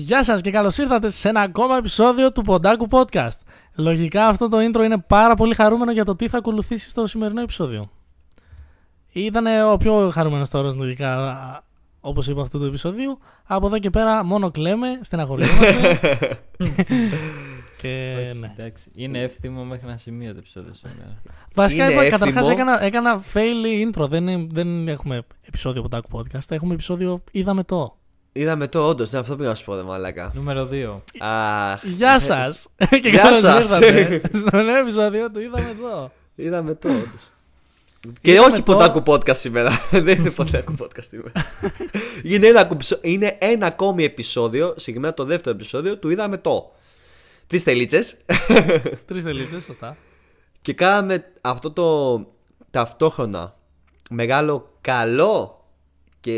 Γεια σας και καλώς ήρθατε σε ένα ακόμα επεισόδιο του Ποντάκου Podcast. Λογικά αυτό το intro είναι πάρα πολύ χαρούμενο για το τι θα ακολουθήσει στο σημερινό επεισόδιο. Ήταν ο πιο χαρούμενος τώρα λογικά όπως είπα αυτού του επεισοδίου. Από εδώ και πέρα μόνο κλαίμε, στεναχωριόμαστε. και Όχι, ναι. εντάξει. Είναι εύθυμο μέχρι ένα σημείο το επεισόδιο σήμερα. Βασικά, Είναι είπα, καταρχάς εύθυμο. έκανα, έκανα fail intro. Δεν, είναι- δεν έχουμε επεισόδιο Ποντάκου Podcast. Έχουμε επεισόδιο Είδαμε το. Είδαμε το όντως, ναι, αυτό πήγα να σου πω, δε μαλάκα. Νούμερο 2. Αχ, Γεια σας και Γεια καλώς σας. ήρθατε στο νέο επεισόδιο του Είδαμε το. είδαμε το όντως. Και Είδαμε όχι το. ποντάκου podcast σήμερα. Δεν είναι ποντάκου podcast σήμερα. είναι, ένα, ακουμπισο- είναι ένα ακόμη επεισόδιο, συγκεκριμένα το δεύτερο επεισόδιο του Είδαμε το. Τρεις τελίτσες. Τρεις τελίτσες, σωστά. και κάναμε αυτό το ταυτόχρονα μεγάλο καλό και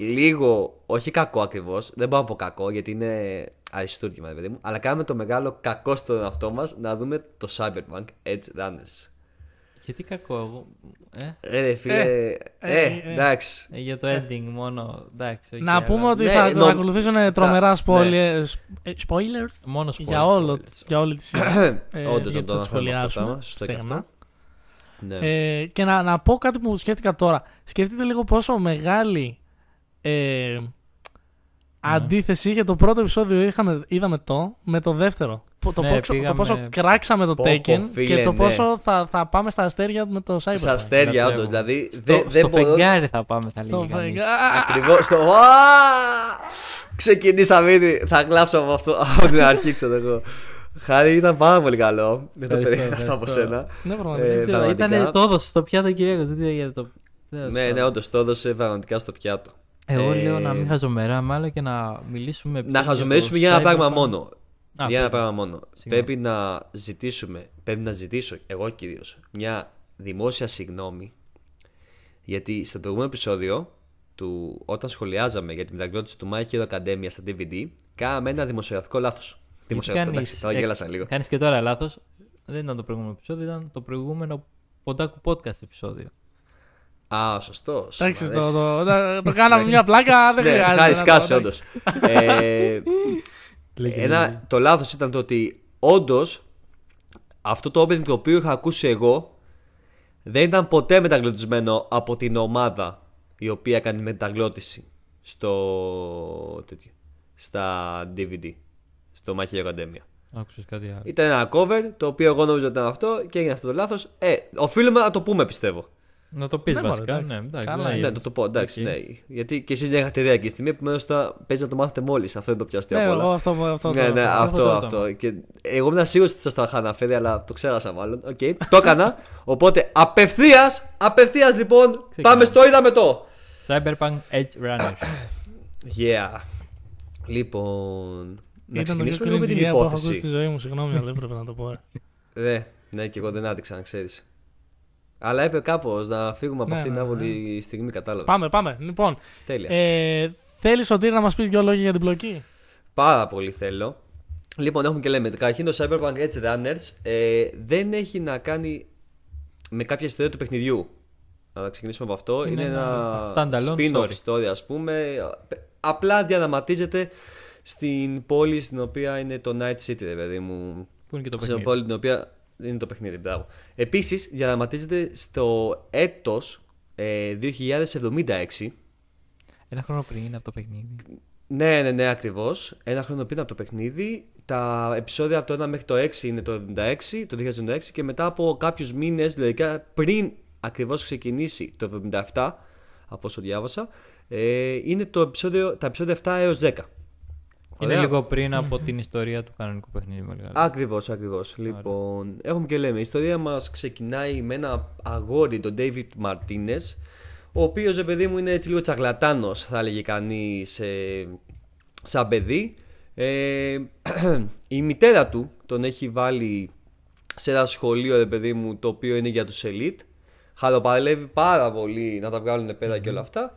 λίγο, όχι κακό ακριβώς, δεν μπορώ να πω κακό γιατί είναι αριστούργημα, παιδί μου, αλλά κάναμε το μεγάλο κακό στον εαυτό μας να δούμε το Cyberpunk Edgerunners. Γιατί κακό εγώ. Ε; Ρε, ρε φίλε. Ε, Ε, ε, ε. εντάξει. Ε, για το ending μόνο. Εντάξει, οκ, Να αλλά πούμε ότι Ναι, θα, νο- θα ακολουθήσουν τρομερά θα- spoilers, ε, spoilers Μόνο spoilers. για, όλο, spoilers. για όλη τη σειρά. ε, Όντως, γιατί να θα το τη αναφέρουμε αυτό το σχολιάσουμε πράγμα, σωστό και στεγνά. αυτό. Ναι. Ε, και να, να πω κάτι που σκέφτηκα τώρα. Σκεφτείτε λίγο πόσο μεγάλη ε, αντίθεση είχε το πρώτο επεισόδιο είχαμε, είδαμε το με το δεύτερο. Πο- Το, Ναι, πόσο, το πήγαμε- πόσο κράξαμε το Πω, πω, Taken φίλε, και το ναι. πόσο θα, θα πάμε στα αστέρια με το Cyberpunk. Στα αστέρια, λατρεύω. όντως. Δηλαδή, Στο, δεν δεν στο μπορώ. φεγγάρι θα πάμε, θα Στο λέγει κανείς. φεγγά- Ακριβώς. Στο. Α! Ξεκινήσαμε ήδη. Θα κλάψω από αυτό από την αρχή, ξέρω εγώ. Χάρη ήταν πάρα πολύ καλό. Δεν το Ευχαριστώ, περίμενα αυτό από ευχαριστώ. σένα. Ναι, πραγματικά. Ε, Δεν ξέρω, πραγματικά. ήταν το έδωσε στο πιάτο Κυριάκος, δεν ξέρω γιατί το... τέλος Ναι, πάντων. ναι, όντως το έδωσε πραγματικά στο πιάτο. Εγώ Ε, λέω να μην χαζομεράμε άλλο και να μιλήσουμε Να πιο χαζομερίσουμε το για ένα πράγμα Cyberpunk. μόνο. Α, για ένα πες. πράγμα μόνο. Συγγνώμη. Πρέπει να ζητήσουμε, πρέπει να ζητήσω εγώ κυρίως μια δημόσια συγνώμη. Γιατί στο προηγούμενο επεισόδιο, του, όταν σχολιάζαμε για τη μεταγλώτηση του My Hero Academia στα DVD, κάναμε ένα δημοσιογραφικό λάθος. Δημοσιογραφικό, εντάξει, τώρα γέλασα λίγο. Κάνεις και τώρα λάθος. Δεν ήταν το προηγούμενο επεισόδιο, ήταν το προηγούμενο Ποντάκου Podcast επεισόδιο. Α, σωστός. Εντάξει, το, το, το, το κάναμε μια πλάκα, δεν Ναι, χρειάζεται. χάρη να το- σκάσε, όντως. ε, ένα, το λάθος ήταν το ότι όντως αυτό το opening το οποίο είχα ακούσει εγώ δεν ήταν ποτέ μεταγλωτισμένο από την ομάδα η οποία κάνει μεταγλώττιση στο τέτοιο, στα DVD, στο My Hero Academia. Άκουσες κάτι άλλο. Ήταν ένα cover το οποίο εγώ νόμιζα ότι ήταν αυτό και έγινε αυτό το λάθος. Ε, οφείλουμε να το πούμε πιστεύω. Να το πεις Ναι, μωρέ, βασικά. εντάξει. Ναι, εντάξει, Καλά δεν είναι. Ναι, έγινε. το, το πω, εντάξει, Οκ. ναι. Γιατί και εσείς δεν είχατε ιδέα και στη στιγμή, επομένως θα παίζει να το μάθετε μόλις. Αυτό είναι το πιο αστείο Ναι, απ' όλα. εγώ αυτό, αυτό ναι, το- ναι, αυτό αυτό, το αυτό. Και εγώ ήμουν σίγουρος ότι σας το είχα αναφέρει, αλλά το ξέχασα μάλλον. Οκ, το έκανα. Οπότε απευθείας, απευθείας λοιπόν, πάμε στο είδαμε το. Cyberpunk Edge Runner. Yeah. Λοιπόν. Να Ήταν το πιο ξεκινήσουμε λίγο με την cringe που έχω ακούσει στη υπόθεση. ζωή μου, συγγνώμη, αλλά έπρεπε να το πω. ρε. Ναι, ναι, και εγώ δεν άδειξα, να ξέρεις. Αλλά έπρεπε κάπως να φύγουμε από Ναι, αυτήν την ναι, ναι. άβολη στιγμή, κατάλαβες. Πάμε, πάμε. Λοιπόν, Τέλεια. ε, θέλεις Σωτήρη να μας πεις δύο λόγια για την πλοκή. Πάρα πολύ θέλω. Λοιπόν, έχουμε και λέμε. Καταρχήν το Cyberpunk Edge Runners ε, δεν έχει να κάνει με κάποια ιστορία του παιχνιδιού. Να ξεκινήσουμε από αυτό. Είναι Είναι, ένα ένα standalone spin-off story. story, ας πούμε. Απλά διαδραματίζεται στην πόλη στην οποία είναι το Night City, ρε παιδί μου. Πού είναι και το Στην παιχνίδι; πόλη την οποία είναι το παιχνίδι, μπράβο. Επίσης, διαδραματίζεται στο έτος ε, 2076. Ένα χρόνο πριν είναι από το παιχνίδι. Ναι, ναι, ναι, ακριβώς. Ένα χρόνο πριν από το παιχνίδι. Τα επεισόδια από το 1 μέχρι το 6 είναι το 76, το 2076 και μετά από κάποιους μήνες, λογικά πριν ακριβώς ξεκινήσει το 77, από όσο διάβασα, ε, είναι το επεισόδιο, τα επεισόδια 7 έως 10. Είναι Ωραία. λίγο πριν από την ιστορία του κανονικού παιχνιδιού. με λίγα λόγια. Ακριβώς, ακριβώς. Λοιπόν, έχουμε και λέμε. Η ιστορία μας ξεκινάει με ένα αγόρι, τον David Martinez, ο οποίος, παιδί μου, είναι έτσι λίγο τσαγλατάνος, θα έλεγε κανείς, ε, σαν παιδί. Ε, η μητέρα του τον έχει βάλει σε ένα σχολείο, ρε παιδί μου, το οποίο είναι για τους elite. Χαλοπαλεύει πάρα πολύ να τα βγάλουν πέρα και όλα αυτά.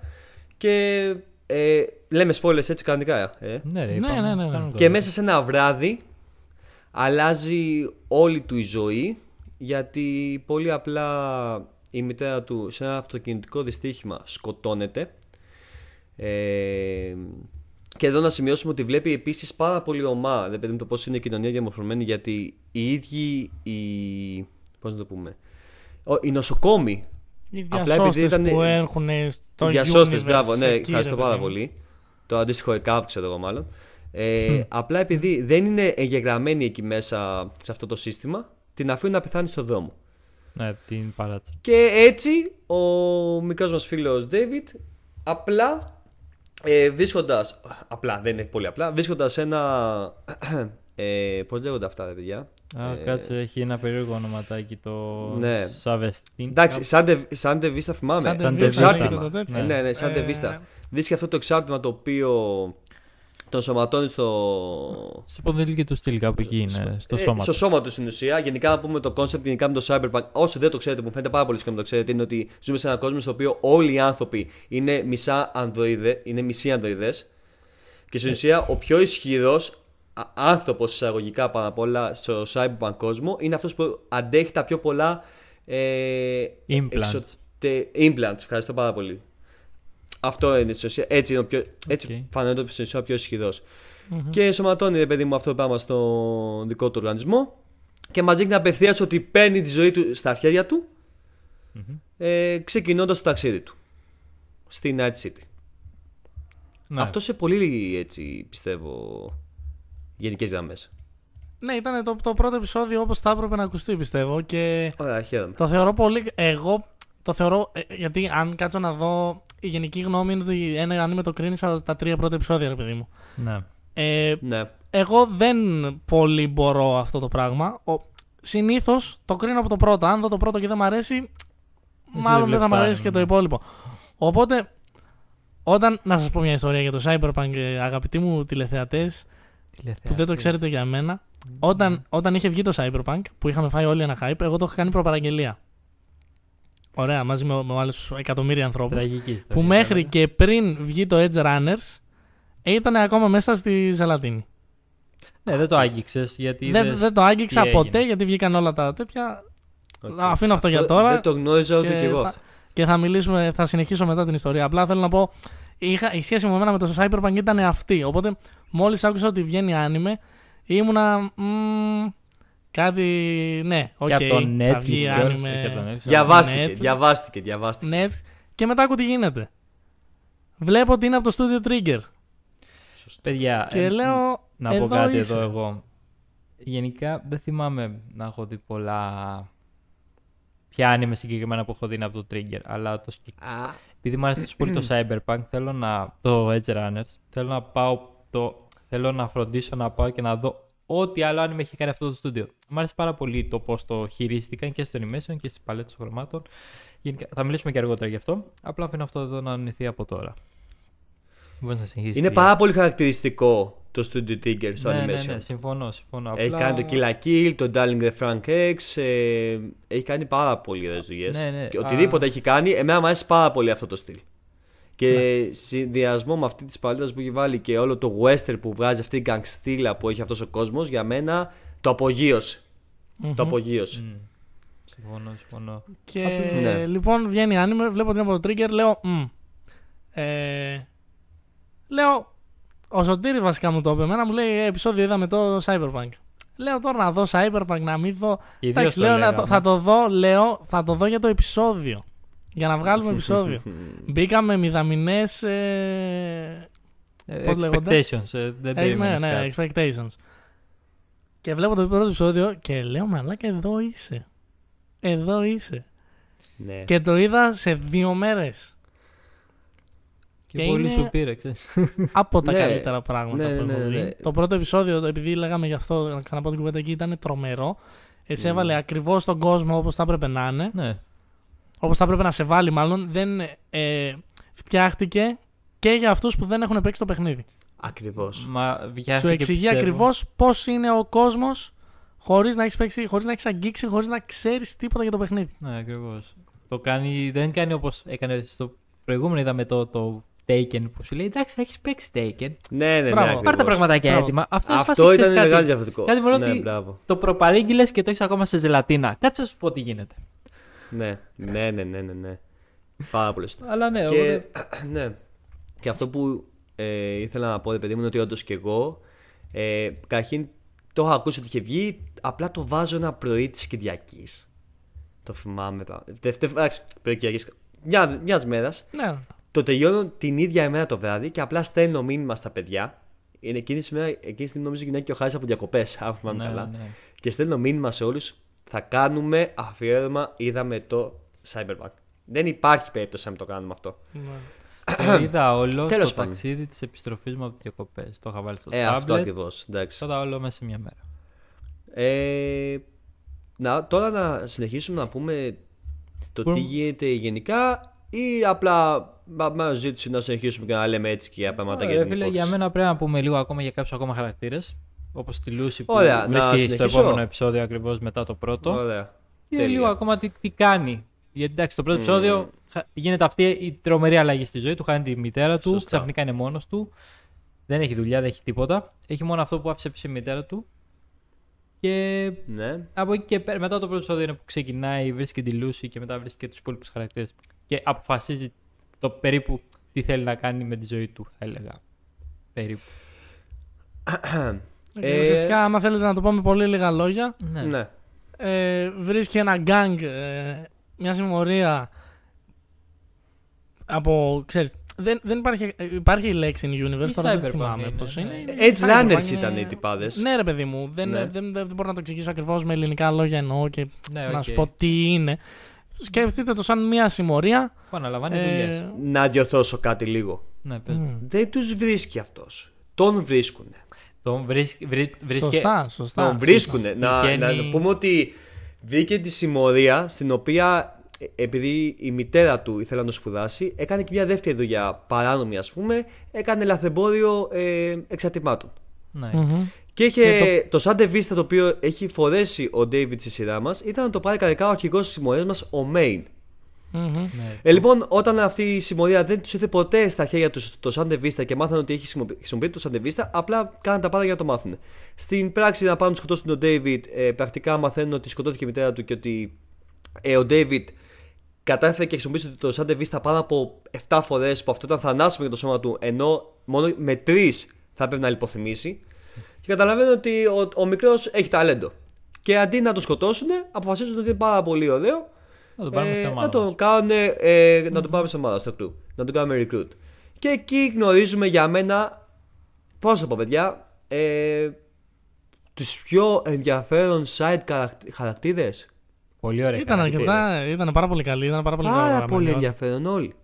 Και ε, λέμε spoilers έτσι κανονικά. Ε. Ναι, ρε, Ναι, είπαμε, ναι, ναι, ναι. κανονικό. Και μέσα σε ένα βράδυ αλλάζει όλη του η ζωή γιατί πολύ απλά η μητέρα του σε ένα αυτοκινητικό δυστύχημα σκοτώνεται. Ε, Και εδώ να σημειώσουμε ότι βλέπει επίσης πάρα πολύ ομά, δεν παιδί μου το πώς είναι η κοινωνία διαμορφωμένη, γιατί οι ίδιοι οι. Πώς να το πούμε. ο- Οι νοσοκόμοι. Οι Απλά επειδή διασώστες ήταν- που έχουν στο οι διασώστες, universe μπράβο, ναι, εκεί, ευχαριστώ ρε πάρα παιδί μου. πολύ. Το αντίστοιχο ΕΚΑΒ, ξέρω εγώ μάλλον. Ε, απλά επειδή δεν είναι εγγεγραμμένοι εκεί μέσα σε αυτό το σύστημα, την αφήνουν να πεθάνει στον δρόμο. Ναι, την παράτησα. Και έτσι ο μικρός μας φίλος David απλά ε, βρίσκοντας, απλά δεν είναι πολύ απλά, βρίσκοντας ένα, ε, πώς λέγονται αυτά ρε παιδιά; Α, Ε, κάτσε, έχει ένα περίεργο ονοματάκι το Ναι. Σαβεστίν. Εντάξει, σαν τε- σαν τεβίστα θυμάμαι. Σαν Σαν Devista, Devista. και το τέτοιο. Ε, ναι, ναι, σαν Ε, τεβίστα. Βρίσκει αυτό το εξάρτημα το οποίο τον σωματώνεις στο, Σε πονδυλική του στυλ κάπου εκεί είναι, στο Ε, σώμα στο του. σώμα του στην ουσία. Γενικά να πούμε το concept γενικά με το cyberpunk. Όσοι δεν το ξέρετε, μου φαίνεται πάρα πολύ σκέτο να το ξέρετε, είναι ότι ζούμε σε έναν κόσμο στο οποίο όλοι οι άνθρωποι είναι μισά ανδροειδή, είναι μισοί ανδροειδές. Και στην ουσία ο πιο ισχυρός άνθρωπος εισαγωγικά πάνω απ' όλα στο cyberpunk κόσμο είναι αυτός που αντέχει τα πιο πολλά. Ε, Implants. εξωτε- implants. Ευχαριστώ πάρα πολύ. Αυτό είναι στην ουσία. Έτσι, είναι ο πιο, έτσι Οκ. φαίνεται στην ουσία ο πιο ισχυρό Και ενσωματώνει, ρε παιδί μου, αυτό το πράγμα στο δικό του οργανισμό. Και μας δείχνει απευθείας ότι παίρνει τη ζωή του στα χέρια του, ε, ξεκινώντας το ταξίδι του στη Night City. Ναι. Αυτό σε πολύ έτσι πιστεύω γενικές γραμμές. Ναι, ήταν το, το πρώτο επεισόδιο όπως θα έπρεπε να ακουστεί πιστεύω και Ωραία, χαίρομαι. το θεωρώ πολύ... Εγώ το θεωρώ... ε, γιατί αν κάτσω να δω... Η γενική γνώμη είναι ότι ένα ανήμε το κρίνεις στα τα τρία πρώτα επεισόδια, ρε παιδί μου. Ναι. Ε, Ναι. εγώ δεν πολύ μπορώ αυτό το πράγμα. Ο, συνήθως το κρίνω από το πρώτο. Αν δω το πρώτο και δεν μ' αρέσει, μάλλον δεν θα μ' γλεφτάρει, αρέσει και το ναι. υπόλοιπο. Οπότε, όταν. Να σας πω μια ιστορία για το Cyberpunk, ε, αγαπητοί μου τηλεθεατές, που δεν το ξέρετε για μένα. Όταν, όταν είχε βγει το Cyberpunk, που είχαμε φάει όλοι ένα hype, εγώ το είχα κάνει προπαραγγελία. Ωραία, μαζί με, με άλλους εκατομμύρια ανθρώπους. Τραγική ιστορία. Που μέχρι βέβαια. και πριν βγει το Edge Runners, ήταν ακόμα μέσα στη ζελατίνη. Ναι, δεν το άγγιξες γιατί. Δεν, είδες δεν το άγγιξα τι ποτέ έγινε. γιατί βγήκαν όλα τα τέτοια. Οκ. Αφήνω αυτό για τώρα. Δεν το γνώριζα ούτε και κι εγώ θα- αυτό. Και θα μιλήσουμε, θα συνεχίσω μετά την ιστορία. Απλά θέλω να πω, είχα, η σχέση μου εμένα με το Cyberpunk ήταν αυτή. Οπότε μόλις άκουσα ότι βγαίνει άνιμε, ήμουνα. μμ, κάτι. Ναι, οκ. Και από το θα Netflix βγει κιόλας, άνιμε. όχι από το Netflix. Διαβάστηκε, Ναι, διαβάστηκε, διαβάστηκε. Ναι, και μετά ακούω τι γίνεται. Βλέπω ότι είναι από το Studio Trigger. Παιδιά, Και ε, λέω. να πω εδώ κάτι είσαι. εδώ εγώ. Γενικά δεν θυμάμαι να έχω δει πολλά. Ποια είναι με συγκεκριμένα που έχω δει είναι από το Trigger. Αλλά το συγκεκ- Α, επειδή μου άρεσε τόσο πολύ το Cyberpunk, θέλω να. το Edge Runners, θέλω να πάω. Το, θέλω να φροντίσω να πάω και να δω ό,τι άλλο αν με έχει κάνει αυτό το στούντιο. Μου άρεσε πάρα πολύ το πώς το χειρίστηκαν και στο animation και στις παλέτες χρωμάτων. Γενικά, θα μιλήσουμε και αργότερα γι' αυτό. Απλά αφήνω αυτό εδώ να ανοιχθεί από τώρα. Μπορείς να συνεχίσεις, Είναι κυρία. πάρα πολύ χαρακτηριστικό το Studio Trigger στο ναι, animation. ναι, ναι, συμφωνώ, συμφωνώ. Έχει Απλά- κάνει το Kill la Kill, το Darling the Frank X. ε, έχει κάνει πάρα πολύ ωραίες δουλειές. Ναι, ναι, Και α- οτιδήποτε έχει κάνει, εμένα μου αρέσει πάρα πολύ αυτό το στυλ. Και συνδυασμό με αυτή της παλέτα που έχει βάλει και όλο το western που βγάζει αυτή η γκαγκστήλα που έχει αυτός ο κόσμος, για μένα το απογείωσε. Το απογείωσε. Μμ. Συμφωνώ, συμφωνώ. Και Ναι. λοιπόν βγαίνει άνιμε, βλέπω την από το Trigger, λέω. «Μμ». Ε, λέω. Ο Σωτήρης βασικά μου το είπε. Εμένα μου λέει «Ε, επεισόδιο είδαμε το Cyberpunk. Λέω τώρα να δω Cyberpunk, να μην δω. Και οι δύο Εντάξει, στο λέω, να το- λέγαμε. θα το δω, λέω, θα το δω για το επεισόδιο. Για να βγάλουμε επεισόδιο. Μπήκα με μηδαμινές. Ε, Ε, πώς λέγονται; expectations, ε, δεν ε, ναι, περίμενες ναι, κάτι. expectations. Και βλέπω το πρώτο επεισόδιο και λέω μαλάκα εδώ είσαι. Εδώ είσαι. ναι. Και το είδα σε δύο μέρες. Και, και πολύ είναι- σου πήρε, ξέρεις. από τα Ναι. καλύτερα πράγματα Ναι, που ναι, έχω ναι, δει. ναι. Το πρώτο επεισόδιο, επειδή λέγαμε γι' αυτό, να ξαναπώ την κουβέντα εκεί, ήταν τρομερό. Ε, σε έβαλε ακριβώς τον κόσμο όπως θα έπρεπε να είναι. ναι. Όπως θα έπρεπε να σε βάλει, μάλλον. Δεν ε, φτιάχτηκε και για αυτούς που δεν έχουν παίξει το παιχνίδι. Ακριβώς. Μα Σου βιάστηκε, εξηγεί πιστεύω. ακριβώς πώς είναι ο κόσμος χωρίς να έχεις παίξει, χωρίς να έχεις αγγίξει, χωρίς να ξέρεις τίποτα για το παιχνίδι. Ναι, ακριβώς. Το κάνει, δεν κάνει όπως έκανε στο προηγούμενο. Είδαμε το, το Taken που σου λέει εντάξει, θα έχεις παίξει Taken. Ναι, ναι, ναι. Μπράβο. ακριβώς. Πάρ τα πραγματάκια Μπράβο. έτοιμα. Αυτό, είναι Αυτό φάση, ξέρεις ήταν κάτι. μεγάλο διαφορετικό. Κάτι μόνο ναι, ότι- μπράβο. Το προπαρήγγειλες και το έχεις ακόμα σε ζελατίνα. Κάτσε να σου πω τι γίνεται. Ναι, ναι, ναι, ναι, ναι, ναι. Πάρα πολύ σωστό. Αλλά ναι, Και, οπότε- ναι. και αυτό που ε, ήθελα να πω, ρε παιδί μου, είναι ότι όντως και εγώ. Ε, καταρχήν το έχω ακούσει ότι είχε βγει, απλά το βάζω ένα πρωί της Κυριακής. Το θυμάμαι. Δεύτερη, εντάξει, πρωί Κυριακής. Μια μιας μέρας. Ναι. Το τελειώνω την ίδια ημέρα το βράδυ και απλά στέλνω μήνυμα στα παιδιά. Είναι εκείνη τη μέρα, εκείνη τη στιγμή νομίζω γυρνάει και ο Χάρης από διακοπές, αν θυμάμαι Ναι, καλά. ναι. Και στέλνω μήνυμα σε όλους. Θα κάνουμε αφιέρωμα. Είδαμε το Cyberpunk. Δεν υπάρχει περίπτωση να μην το κάνουμε αυτό. ναι. Το είδα όλο Τέλος στο πάντων. ταξίδι της επιστροφής μου από τις διακοπές. Το είχα βάλει στο Ε, αυτό tablet. ακριβώς. Εντάξει. Το είδα όλο μέσα σε μια μέρα. Ε, να, τώρα να συνεχίσουμε να πούμε το τι Μπορούμε- γίνεται γενικά ή απλά μα- μας ζήτησε να συνεχίσουμε και να λέμε έτσι και για πράγματα για Ωραία, την φίλε, υπόθεση. για μένα πρέπει να πούμε λίγο ακόμα για κάποιους ακόμα χαρακτήρες. Όπως τη Λούση που Ωραία, να βρίσκει στο συνεχίσω. επόμενο επεισόδιο ακριβώς μετά το πρώτο. Ωραία. Και Τέλεια. λίγο ακόμα τι, τι κάνει. Γιατί εντάξει, στο πρώτο επεισόδιο χα- γίνεται αυτή η τρομερή αλλαγή στη ζωή του. Χάνει τη μητέρα του, Σωστά. ξαφνικά είναι μόνος του. Δεν έχει δουλειά, δεν έχει τίποτα. Έχει μόνο αυτό που άφησε πίσω η μητέρα του. Και Ναι. από εκεί και πέρα, μετά το πρώτο επεισόδιο είναι που ξεκινάει, βρίσκει τη Λούση και μετά βρίσκει και τους υπόλοιπους χαρακτήρες. Και αποφασίζει το περίπου τι θέλει να κάνει με τη ζωή του, θα έλεγα. Περίπου. Και Ε, Ουσιαστικά, άμα θέλετε να το πω με πολύ λίγα λόγια, Ναι. ναι. ε, βρίσκει ένα γκάγκ, ε, μια συμμορία από, ξέρεις, δεν, δεν υπάρχει, ε, υπάρχει η λέξη in universe, Η τώρα δεν cyberpunk θυμάμαι είναι, πώς ναι. είναι. Edge Cyberpunk runners είναι- ήταν οι τυπάδες. Ναι ρε παιδί μου, δεν, Ναι. δεν, δεν, δεν μπορώ να το εξηγήσω ακριβώς με ελληνικά λόγια εννοώ και Ναι, να οκ. σου πω τι είναι. Σκεφτείτε το σαν μια συμμορία. Που αναλαμβάνει ε, δουλειές. Να διορθώσω κάτι λίγο. Ναι, πες. μ, Δεν τους βρίσκει αυτός. Τον βρίσκουνε. Τον βρίσκει. βρει- βρίσκει- Σωστά, σωστά. Τον βρίσκουνε. Να, Πηγαίνει- να πούμε ότι βρήκε τη συμμορία στην οποία ε, επειδή η μητέρα του ήθελε να το σπουδάσει, έκανε και μια δεύτερη δουλειά παράνομη, ας πούμε, έκανε λαθρεμπόριο ε, εξαρτημάτων. Ναι. Μμμ. Και είχε Και το Σάντε Vista το οποίο έχει φορέσει ο David στη σειρά μας, ήταν να το πάρει κανονικά ο αρχηγός της συμμορίας μας, ο Main. Μμμ. ναι. Ε, λοιπόν, όταν αυτή η συμμορία δεν τους ήρθε ποτέ στα χέρια τους το Σάντε Vista και μάθανε ότι έχει χρησιμοποιη- χρησιμοποιεί το Σάντε Vista, απλά κάναν τα πάντα για να το μάθουν. Στην πράξη, να πάνε να σκοτώσουν τον David, ε, πρακτικά μαθαίνουν ότι σκοτώθηκε η μητέρα του και ότι ε, ο David κατάφερε και χρησιμοποίησε το Σάντε Vista πάνω από 7 φορές που αυτό ήταν θανάσιμο για το σώμα του, ενώ μόνο με 3 θα έπρεπε να λιποθυμήσει. Και καταλαβαίνω ότι ο, ο μικρός έχει ταλέντο. Και αντί να τον σκοτώσουν, αποφασίζουν ότι είναι πάρα πολύ ωραίο Να τον πάρουμε ε, στην ομάδα. να τον κάνουν, ε, να τον πάμε στην ομάδα, στο crew. Να τον κάνουμε recruit. Και εκεί γνωρίζουμε για μένα, πώς θα πω παιδιά, ε, τους πιο ενδιαφέρον side χαρακ- χαρακτήρες. Πολύ ωραία. Ήταν χαρακτήρες. αρκετά, ήταν πάρα πολύ καλή, ήταν πάρα πολύ καλά Πάρα γραμμένη, πολύ όχι. ενδιαφέρον όλοι.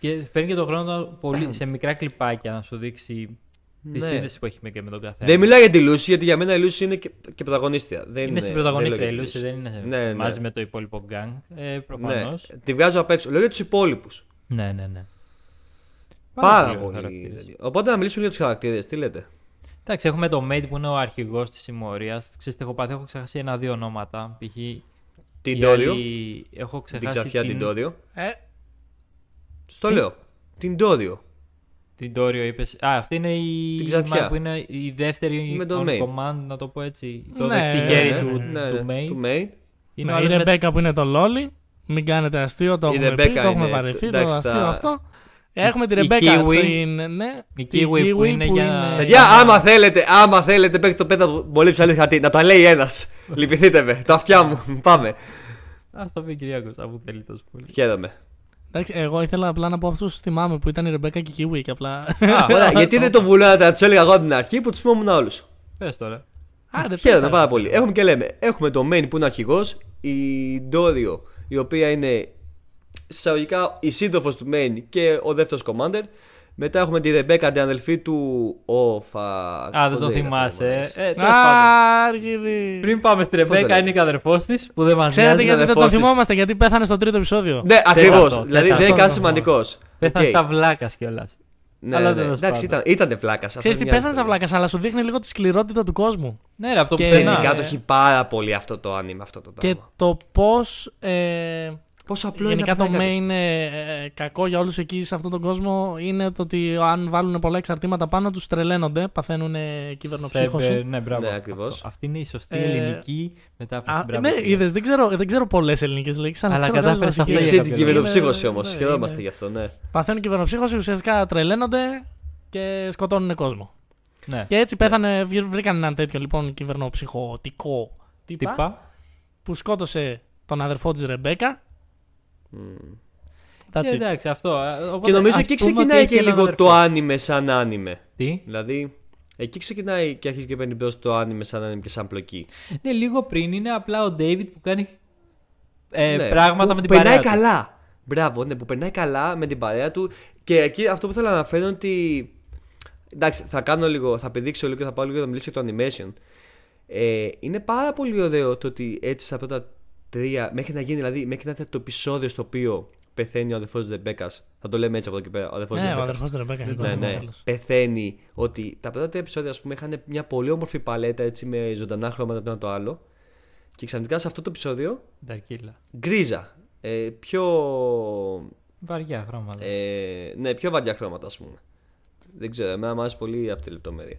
Και παίρνει και τον χρόνο πολύ, σε μικρά κλιπάκια να σου δείξει τη Ναι. σύνδεση που έχει με, και με τον καθένα. Δεν μιλάω για τη Lucy, γιατί για μένα η Lucy είναι και, και πρωταγωνίστρια. Δεν είναι στην πρωταγωνίστρια λέω η για τη Lucy, δεν είναι Ναι, ναι. μαζί με το υπόλοιπο γκάγκ. Ε, Ναι, Προφανώς. τη βγάζω απ' έξω. Λέω για τους υπόλοιπους. Ναι, ναι, ναι. Πάρα ωραίοι πολύ. χαρακτήρες. Οπότε να μιλήσουμε για τους χαρακτήρες. Τι λέτε; Εντάξει, έχουμε το Maine που είναι ο αρχηγός της συμμορίας. Ξέρετε, έχω πάθει, έχω ξεχάσει ένα-δύο ονόματα. Π.χ. Την η Dorio. άλλη- Έχω Την ξεχάσει. ξανθιά την Dorio. Ε, Στο λέω. Την Τόριο. Την Τόριο είπες. Α, αυτή είναι η. Την Ξαθιά. μα- που είναι η δεύτερη Με το on Main. command, να το πω έτσι. Το Ναι, δεξί ναι, χέρι ναι, του, ναι, του ναι, Main. του Main. Είναι ναι, ο η άλλος με- Ρεμπέκα που είναι το Λόλι. Μην κάνετε αστείο, το Η έχουμε πει, Ρεμπέκα το έχουμε είναι- βαρεθεί, το εντάξει, αστείο τα- αυτό. Έχουμε τη η Ρεμπέκα, Kiwi. την, ναι, Η τη Kiwi που είναι για- Παιδιά, άμα θέλετε, άμα θέλετε, παίξτε το πέτα πολύ ψαλή χαρτί. Να τα λέει ένας. Λυπηθείτε με. Τα αυτιά μου. Πάμε. Α το πει Κυριάκος, αφού θέλει τόσο πολύ. Χαίρομαι. Εντάξει, εγώ ήθελα απλά να πω αυτούς τους θυμάμαι που ήταν η Ρεμπέκα και η Kiwi και απλά. Α, Ωραία, γιατί δεν το βουλώνατε να τους έλεγα εγώ από την αρχή που τους θυμόμουν όλους. πες τώρα. Άντε, Χαίρομαι πες τα. πάρα πολύ. Έχουμε και λέμε. Έχουμε το main που είναι αρχηγός, η Ντόριο η οποία είναι εισαγωγικά η σύντροφος του main και ο δεύτερος commander. Μετά έχουμε τη Ρεμπέκα, την αδελφή του. Ο Φα. Α, δεν πώς το λέγεται αυτό, θυμάσαι. μωρές. Ε, τέλος πάντων. Α, Αργυρή. Πριν πάμε στη το Ρεμπέκα, λέει; είναι και αδερφός της που δεν μας Ξέρετε νοιάζει. γιατί δεν αδερφός τον της. θυμόμαστε, γιατί πέθανε στο τρίτο επεισόδιο. Ναι, ακριβώς. αυτό, Δηλαδή τέταρτο. δεν είναι καν Αυτό το σημαντικός. Πέθανε σαν βλάκας κιόλας. Ναι, Αλλά ναι. τέλος Εντάξει, ήταν, πάντων. ήτανε βλάκας. Ξέρεις τι πέθανε σαν βλάκας, αλλά σου δείχνει λίγο τη σκληρότητα του κόσμου. Ναι, ρε, από το Και- πουθενά. Γενικά Ε, το έχει πάρα πολύ αυτό το anime αυτό το Και πράγμα. το πώς. Ε, Πόσο απλό γενικά είναι το να main είναι ε, κακό για όλους εκεί σε αυτόν τον κόσμο είναι το ότι αν βάλουν πολλά εξαρτήματα πάνω τους τρελαίνονται, παθαίνουν ε, κυβερνοψύχωση. Cyber, ναι, μπράβο. Ναι, ακριβώς. Αυτό. Αυτή είναι η σωστή Ε, ελληνική μετάφραση. Α, μπράβο, ναι, Κυριάκο. είδες, δεν ξέρω, δεν ξέρω πολλές ελληνικές λέξεις. Αλλά, Αλλά ξέρω κατάφερες κάποιες αυτό βασικές. για Εσύ την κάποιο λόγο. κυβερνοψύχωση Είναι- όμως. ναι, Χαιρόμαστε είναι- γι' αυτό, ναι. Παθαίνουν κυβερνοψύχωση, ουσιαστικά τρελαίνονται και σκοτώνουν κόσμο. Ναι. Και έτσι πέθανε, βρ- βρήκαν έναν τέτοιο λοιπόν κυβερνοψυχωτικό τύπα, Τύπα. που σκότωσε τον αδερφό της Ρεμπέκα. Μμ. That's Και it. εντάξει, αυτό. ε, Και Οπότε, νομίζω ας εκεί πούμε ότι ξεκινάει έχει και έναν λίγο αδερφό. το άνιμε σαν άνιμε. Τι; Δηλαδή, εκεί ξεκινάει και αρχίζει και παίρνει μπρος το άνιμε σαν άνιμε και σαν πλοκή. Ναι, λίγο πριν είναι απλά ο David που κάνει ε, Ναι, πράγματα που με την περνάει παρέα του. καλά. Μπράβο, ναι, που περνάει καλά με την παρέα του. Και εκεί αυτό που θέλω να αναφέρω είναι ότι. Εντάξει, θα κάνω λίγο, θα πηδήξω λίγο και θα πάω λίγο να μιλήσω για το animation. Ε, είναι πάρα πολύ ωραίο το ότι έτσι στα πρώτα τρία, μέχρι να γίνει δηλαδή, μέχρι να έρθει το επεισόδιο στο οποίο πεθαίνει ο αδερφός τη Ρεμπέκας. Θα το λέμε έτσι από εδώ και πέρα. Ο αδερφός της Ναι, ο Ρεμπέκας. αδερφός της Ρεμπέκα είναι το Ναι, θέμα, ναι. τέλος. Πεθαίνει ότι τα πρώτα τρία επεισόδια ας πούμε, είχαν μια πολύ όμορφη παλέτα έτσι, με ζωντανά χρώματα το ένα το άλλο. Και ξαφνικά σε αυτό το επεισόδιο Νταρκίλα. γκρίζα. Ε, πιο. Βαριά χρώματα. Ε, ναι, πιο βαριά χρώματα, ας πούμε. Δεν ξέρω, εμένα μου άρεσε πολύ αυτή η λεπτομέρεια.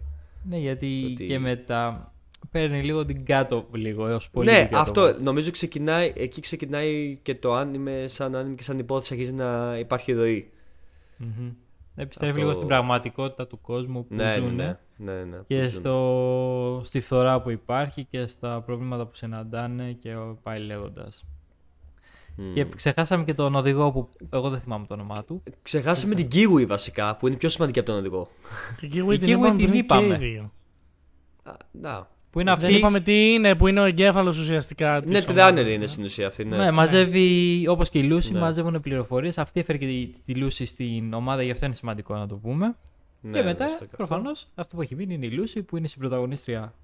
ναι, γιατί ότι- και μετά παίρνει λίγο την κάτω λίγο έως πολύ ναι, την κάτω. αυτό νομίζω ξεκινάει, εκεί ξεκινάει και το άνιμε σαν άνιμε και σαν υπόθεση αρχίζει να υπάρχει ροή. Μμμ. Επιστρέφει Αυτό- λίγο στην πραγματικότητα του κόσμου που Ναι, ναι, ζουν ναι, ναι, ναι, που και ζουν. στο, στη φθορά που υπάρχει και στα προβλήματα που συναντάνε και πάει λέγοντας. Μμ. Και ξεχάσαμε και τον οδηγό που εγώ δεν θυμάμαι το όνομά του. Ξεχάσαμε την Kiwi βασικά, που είναι πιο σημαντική από τον οδηγό. Και η Kiwi Η την Kiwi είπαμε την πριν είπαμε. και οι δύο. Α, Να. Που είναι Δεν αυτή. είπαμε τι είναι, που είναι ο εγκέφαλος ουσιαστικά. της Ναι, ομάδας. τράνερ είναι στην ουσία αυτή. Ναι. Ναι, μαζεύει όπως και η Λούση, Ναι. μαζεύουν πληροφορίες. Αυτή έφερε και τη, τη Λούση στην ομάδα, γι' αυτό είναι σημαντικό να το πούμε. Ναι, και μετά, σωστό και αυτό. προφανώς, αυτό που έχει μείνει είναι η Λούση που είναι η συμπροταγωνίστρια.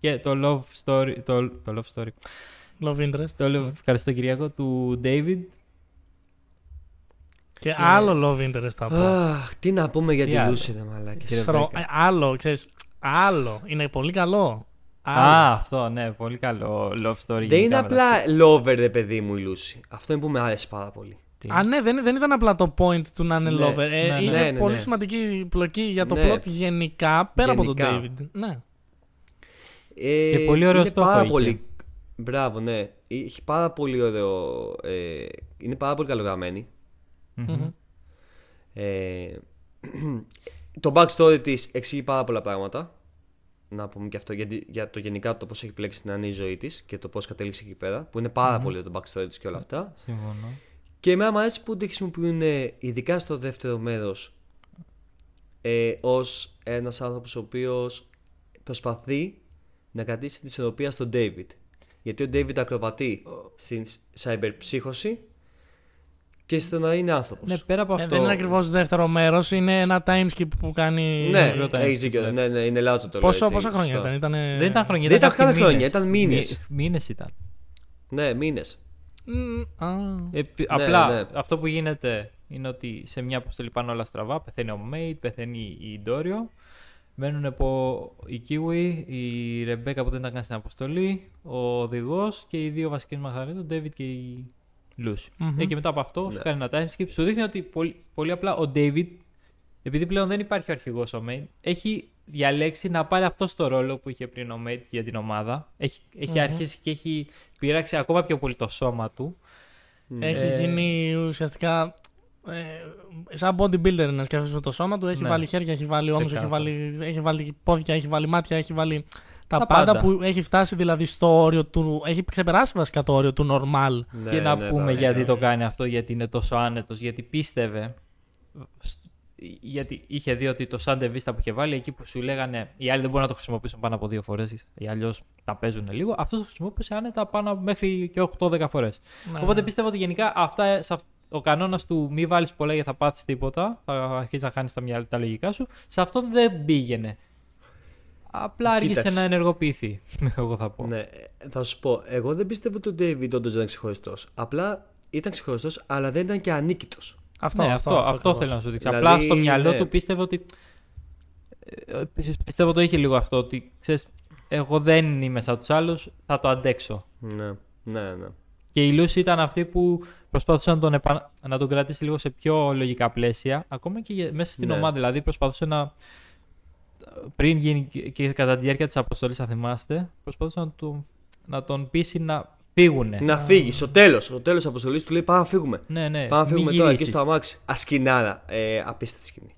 Και το love story. Το, το love story. Love interest. Το love, ευχαριστώ Κυριακό του David. Και άλλο love interest θα πω. Αχ, τι να πούμε για Τι τη άλλο; Λούση, ρε μαλάκες. Κύριε Θρο- Βρέκα. ε, άλλο, ξέρεις, άλλο. Είναι πολύ καλό. Άλλο. Α, αυτό, ναι, πολύ καλό love story. Δεν γενικά είναι μεταξύ- απλά lover, ρε παιδί μου, η Λούση. Αυτό είναι που με άρεσε πάρα πολύ. Τι; Α, ναι, δεν, δεν ήταν απλά το point του να είναι Ναι, lover. Ε, ναι, ναι. είχε Ναι, ναι, πολύ ναι. σημαντική πλοκή για το Ναι. plot γενικά, πέρα από τον Γενικά. David. Ναι. Ε, Και πολύ ωραίο είναι στόχο πάρα είχε. πολύ. Μπράβο, ναι. Έχει πάρα πολύ ωραίο. Ε, είναι πάρα πολύ καλογραμμένη. Μμμ. Ε, το backstory της εξηγεί πάρα πολλά πράγματα. Να πούμε και αυτό γιατί, για το γενικά το πώς έχει πλέξει την ανή ζωή της και το πώς κατέληξε εκεί πέρα. Που είναι πάρα πολύ το backstory της και όλα αυτά. Συμφωνώ. Και εμένα μου αρέσει που τη χρησιμοποιούν ε, ειδικά στο δεύτερο μέρος ε, ως ένας άνθρωπος ο οποίος προσπαθεί να κρατήσει την ισορροπία στον David. Γιατί ο David ακροβατεί στην cyberψύχωση και στο να είναι άνθρωπος. Ναι, πέρα από Ε, αυτό. δεν είναι ακριβώς δεύτερο μέρος, είναι ένα time skip που κάνει. Ναι, Σίγουρα τα έχει δίκιο. είναι. Ναι, ναι, είναι λάθος το λέω. Πόσο, έτσι, πόσα έχεις χρόνια σωστά. ήταν, ήτανε... Δεν ήταν χρόνια, Δεν ήταν κάποιοι καν χρόνια, μήνες. ήταν μήνες. Μη- Μήνες ήταν. Ναι, μήνες. Μμ, α. Ε, π- απλά ναι. αυτό που γίνεται είναι ότι σε μια αποστολή πάνε όλα στραβά. Πεθαίνει ο Μέιτ, πεθαίνει η Ντόριο. Μένουν από η Kiwi, η Ρεμπέκα που δεν ήταν καν στην αποστολή, ο οδηγός και οι δύο βασικέ μαχαρέ, ο David και η Lucy. Μμμ. Ε, και μετά από αυτό Ναι. σου κάνει ένα time skip. Σου δείχνει ότι πολύ, πολύ απλά ο David, επειδή πλέον δεν υπάρχει ο αρχηγός ο Μέιτ, έχει διαλέξει να πάρει αυτό το ρόλο που είχε πριν ο Μέιτ για την ομάδα. Έχει, έχει αρχίσει και έχει πειράξει ακόμα πιο πολύ το σώμα του. Έχει Ε, γίνει ουσιαστικά. Ε, σαν bodybuilder να σκέφτεσαι το σώμα του. Έχει Ναι. βάλει χέρια, έχει βάλει ώμους, έχει Ξεκάθαρα. βάλει, έχει βάλει πόδια, έχει βάλει μάτια, έχει βάλει τα, Τα πάντα, πάντα. που έχει φτάσει δηλαδή στο όριο του. Έχει ξεπεράσει βασικά το όριο του normal. Ναι, και να ναι, πούμε μπράβο. γιατί το κάνει αυτό, γιατί είναι τόσο άνετος, γιατί πίστευε, σ- γιατί είχε δει ότι το Σάντε Βίστα που είχε βάλει, εκεί που σου λέγανε οι άλλοι δεν μπορούν να το χρησιμοποιήσουν πάνω από δύο φορές ή αλλιώς τα παίζουν λίγο, αυτός το χρησιμοποιούσε άνετα πάνω μέχρι και 8-10 φορές. Ναι. Οπότε πίστευα ότι γενικά αυτά, σε αυ- ο κανόνας του μη βάλεις πολλά γιατί θα πάθεις τίποτα, θα αρχίσεις να χάνεις τα, μυαλ- τα λογικά σου, σε αυτό δεν πήγαινε. Απλά άρχισε Κοίταξε. να ενεργοποιηθεί, εγώ θα πω. Ναι, ε, θα σου πω. Εγώ δεν πιστεύω ότι ο David όντως δεν ήταν ξεχωριστός. Απλά ήταν ξεχωριστός, αλλά δεν ήταν και ανίκητος. Αυτό, ναι, αυτό, αυτό, ακριβώς. θέλω να σου δείξω. Δηλαδή, Απλά στο μυαλό ναι. του πίστευε ότι. ε, Πιστεύω το είχε λίγο αυτό ότι ξέρεις, εγώ δεν είμαι σαν τους άλλους, θα το αντέξω. Ναι, ναι, ναι. Και η Λούση ήταν αυτή που προσπαθούσε να τον, επα... να τον κρατήσει λίγο σε πιο λογικά πλαίσια, ακόμα και για- μέσα στην Ναι. ομάδα. Δηλαδή προσπαθούσε να. Πριν γίνει και- και κατά τη διάρκεια της αποστολής, αν θυμάστε, προσπαθούσε να τον, να τον πείσει να φύγουνε. Να φύγει. Στο τέλος, στο τέλος της αποστολής του λέει: Πάμε να φύγουμε. Ναι, ναι. Πάμε να μη φύγουμε τώρα εκεί γυρίσεις. στο αμάξι. Ασκηνάρα. Ε, απίστευτη σκηνή.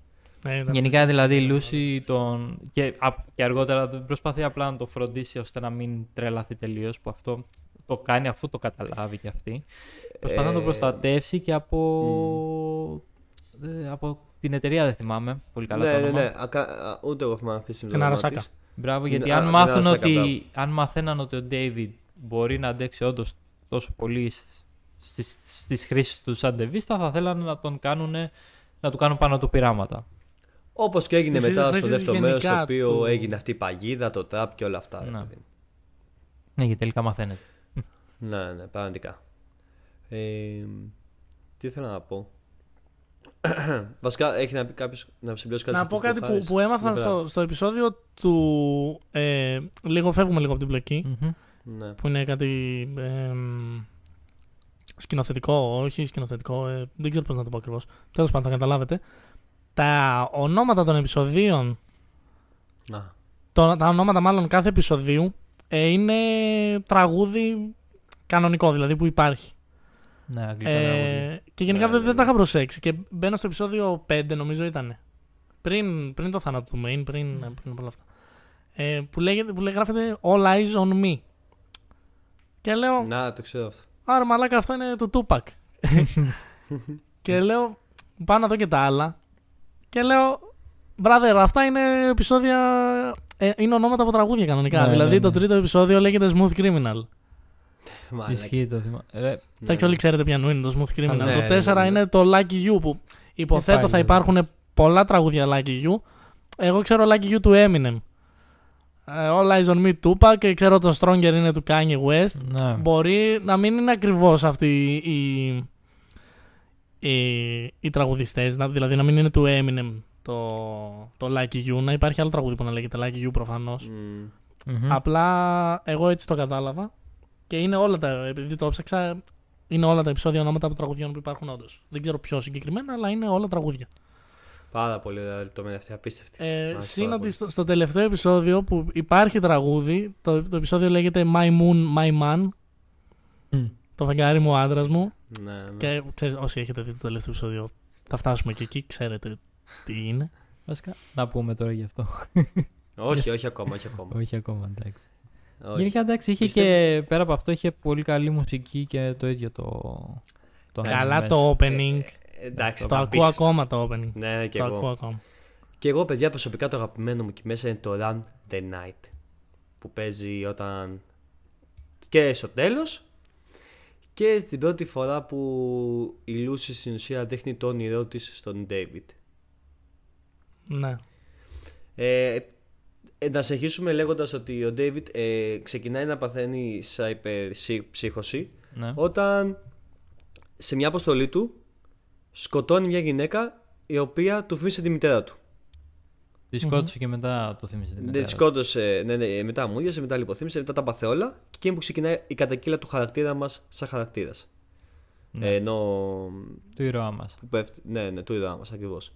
Ε, ήταν- Γενικά δηλαδή η Λούση τον... και, α- και αργότερα δεν προσπαθεί απλά να το φροντίσει ώστε να μην τρελαθεί τελείως που αυτό το κάνει αφού το καταλάβει και αυτή. Προσπαθεί να το Ε, προστατεύσει και από, ε, από την εταιρεία δεν θυμάμαι πολύ καλά ναι, το ναι, όνομα. ναι. Ακα... α, Ούτε εγώ θυμάμαι αυτή τη στιγμή. Την το όνομα Αρασάκα. της. Μπράβο, Είναι- γιατί α, αν την μάθουν Αρασάκα, μπράβο. ότι αν μαθαίναν ότι ο David μπορεί να αντέξει όντως τόσο πολύ στις, στις χρήσεις του σαν ντεβίστα θα θέλανε να τον κάνουν να του κάνουν πάνω του πειράματα. Όπως και έγινε Στις μετά στο χρήσεις δεύτερο μέρος, γενικά στο οποίο του- έγινε αυτή η παγίδα, το τραπ και όλα αυτά. ρε Ναι. παιδί μου. Ναι, και τελικά μαθαίνετε. Ναι, ναι, πραγματικά. Ε, τι ήθελα να πω. Βασικά, έχει να πει κάποιος να συμπληρώσει κάτι. Να σε πω αυτό κάτι που, χάρης. που έμαθα Ναι, στο, στο επεισόδιο του. Ε, λίγο φεύγουμε λίγο από την πλοκή. Μμμ. Ναι. Που είναι κάτι. Ε, σκηνοθετικό, όχι σκηνοθετικό. Ε, δεν ξέρω πώς να το πω ακριβώς. Τέλος πάντων, θα καταλάβετε. Τα ονόματα των επεισοδίων. Να. Το, τα ονόματα μάλλον κάθε επεισοδίου ε, είναι τραγούδι κανονικό, δηλαδή που υπάρχει. Ναι, αγγλικά τραγούδια. Ε, και γενικά Ναι, δεν, ναι, δεν ναι. τα είχα προσέξει. Και μπαίνω στο επεισόδιο 5, νομίζω ήταν. Πριν, πριν το θάνατο του Main, πριν, πριν από όλα αυτά. Ε, που, λέγεται, που λέει, γράφεται All Eyes on Me. Και λέω, Να, το ξέρω αυτό. Άρα μαλάκα αυτό είναι το Tupac. και λέω, πάω να δω και τα άλλα. Και λέω, brother, αυτά είναι επεισόδια. Ε, είναι ονόματα από τραγούδια κανονικά. Ναι, δηλαδή ναι, το ναι. τρίτο επεισόδιο λέγεται Smooth Criminal. Μαλάκα. Ισχύει το θυμάμαι. Ρε, Εντάξει, όλοι ξέρετε ποιανού είναι το Smooth Criminal. Ναι, το ναι, 4 ναι, ναι. είναι το Lucky You που υποθέτω πάλι θα εδώ. υπάρχουν πολλά τραγούδια Lucky You. Εγώ ξέρω Lucky You του Eminem. Ε, All Eyes on Me Tupac και ξέρω το Stronger είναι του Kanye West. ναι. Μπορεί να μην είναι ακριβώς αυτοί οι, οι, οι τραγουδιστές, να- δηλαδή να μην είναι του Eminem το, το Lucky You, να υπάρχει άλλο τραγούδι που να λέγεται Lucky You προφανώς. Μμ. Μμμ. Απλά εγώ έτσι το κατάλαβα και είναι όλα τα, επειδή το έψαξα, είναι όλα τα επεισόδια ονόματα από τραγουδιών που υπάρχουν όντως. Δεν ξέρω ποιο συγκεκριμένα, αλλά είναι όλα τραγούδια. Πάρα πολύ ωραία λεπτομέρεια αυτή, απίστευτη. Ε, Μ' άρεσε Συν πάρα ότι πολύ. στο, στο τελευταίο επεισόδιο που υπάρχει τραγούδι, το, το επεισόδιο λέγεται My Moon, My Man, Μμ. το φεγγάρι μου, ο άντρας μου. Ναι, ναι. Και ξέρεις, όσοι έχετε δει το τελευταίο επεισόδιο, θα φτάσουμε και εκεί, ξέρετε τι είναι. Βασικά, να πούμε τώρα γι' αυτό. Όχι, όχι ακόμα, όχι ακόμα. Όχι ακόμα, εντάξει. Όχι. Γενικά εντάξει, είχε Πιστεύω- και πέρα από αυτό είχε πολύ καλή μουσική και το ίδιο το. το Καλά Hands το Mess. opening. Ε, εντάξει, το ακούω απίστευτο. ακόμα το opening. Ναι, ναι, και το εγώ. ακούω ακόμα. Και εγώ, παιδιά, προσωπικά το αγαπημένο μου εκεί μέσα είναι το Run the Night. Που παίζει όταν. και στο τέλος. Και στην πρώτη φορά που η Λούση στην ουσία δείχνει το όνειρό της στον David. Ναι. Ε, ε, να συνεχίσουμε λέγοντας ότι ο David ε, ξεκινάει να παθαίνει ψύχωση Ναι. όταν σε μια αποστολή του σκοτώνει μια γυναίκα η οποία του θυμίσε τη μητέρα του. Τη σκότωσε και μετά το θύμισε. τη Δεν μητέρα τη του. σκότωσε, ναι, ναι, μετά μου ίωσε, μετά λιποθύμησε, μετά τα πάθε όλα και εκείνη που ξεκινάει η κατακύλα του χαρακτήρα μας σαν χαρακτήρας. Ναι. Ε, ενώ Του ήρωά μας. που πέφτει, ναι, ναι, του είδα μας ακριβώς.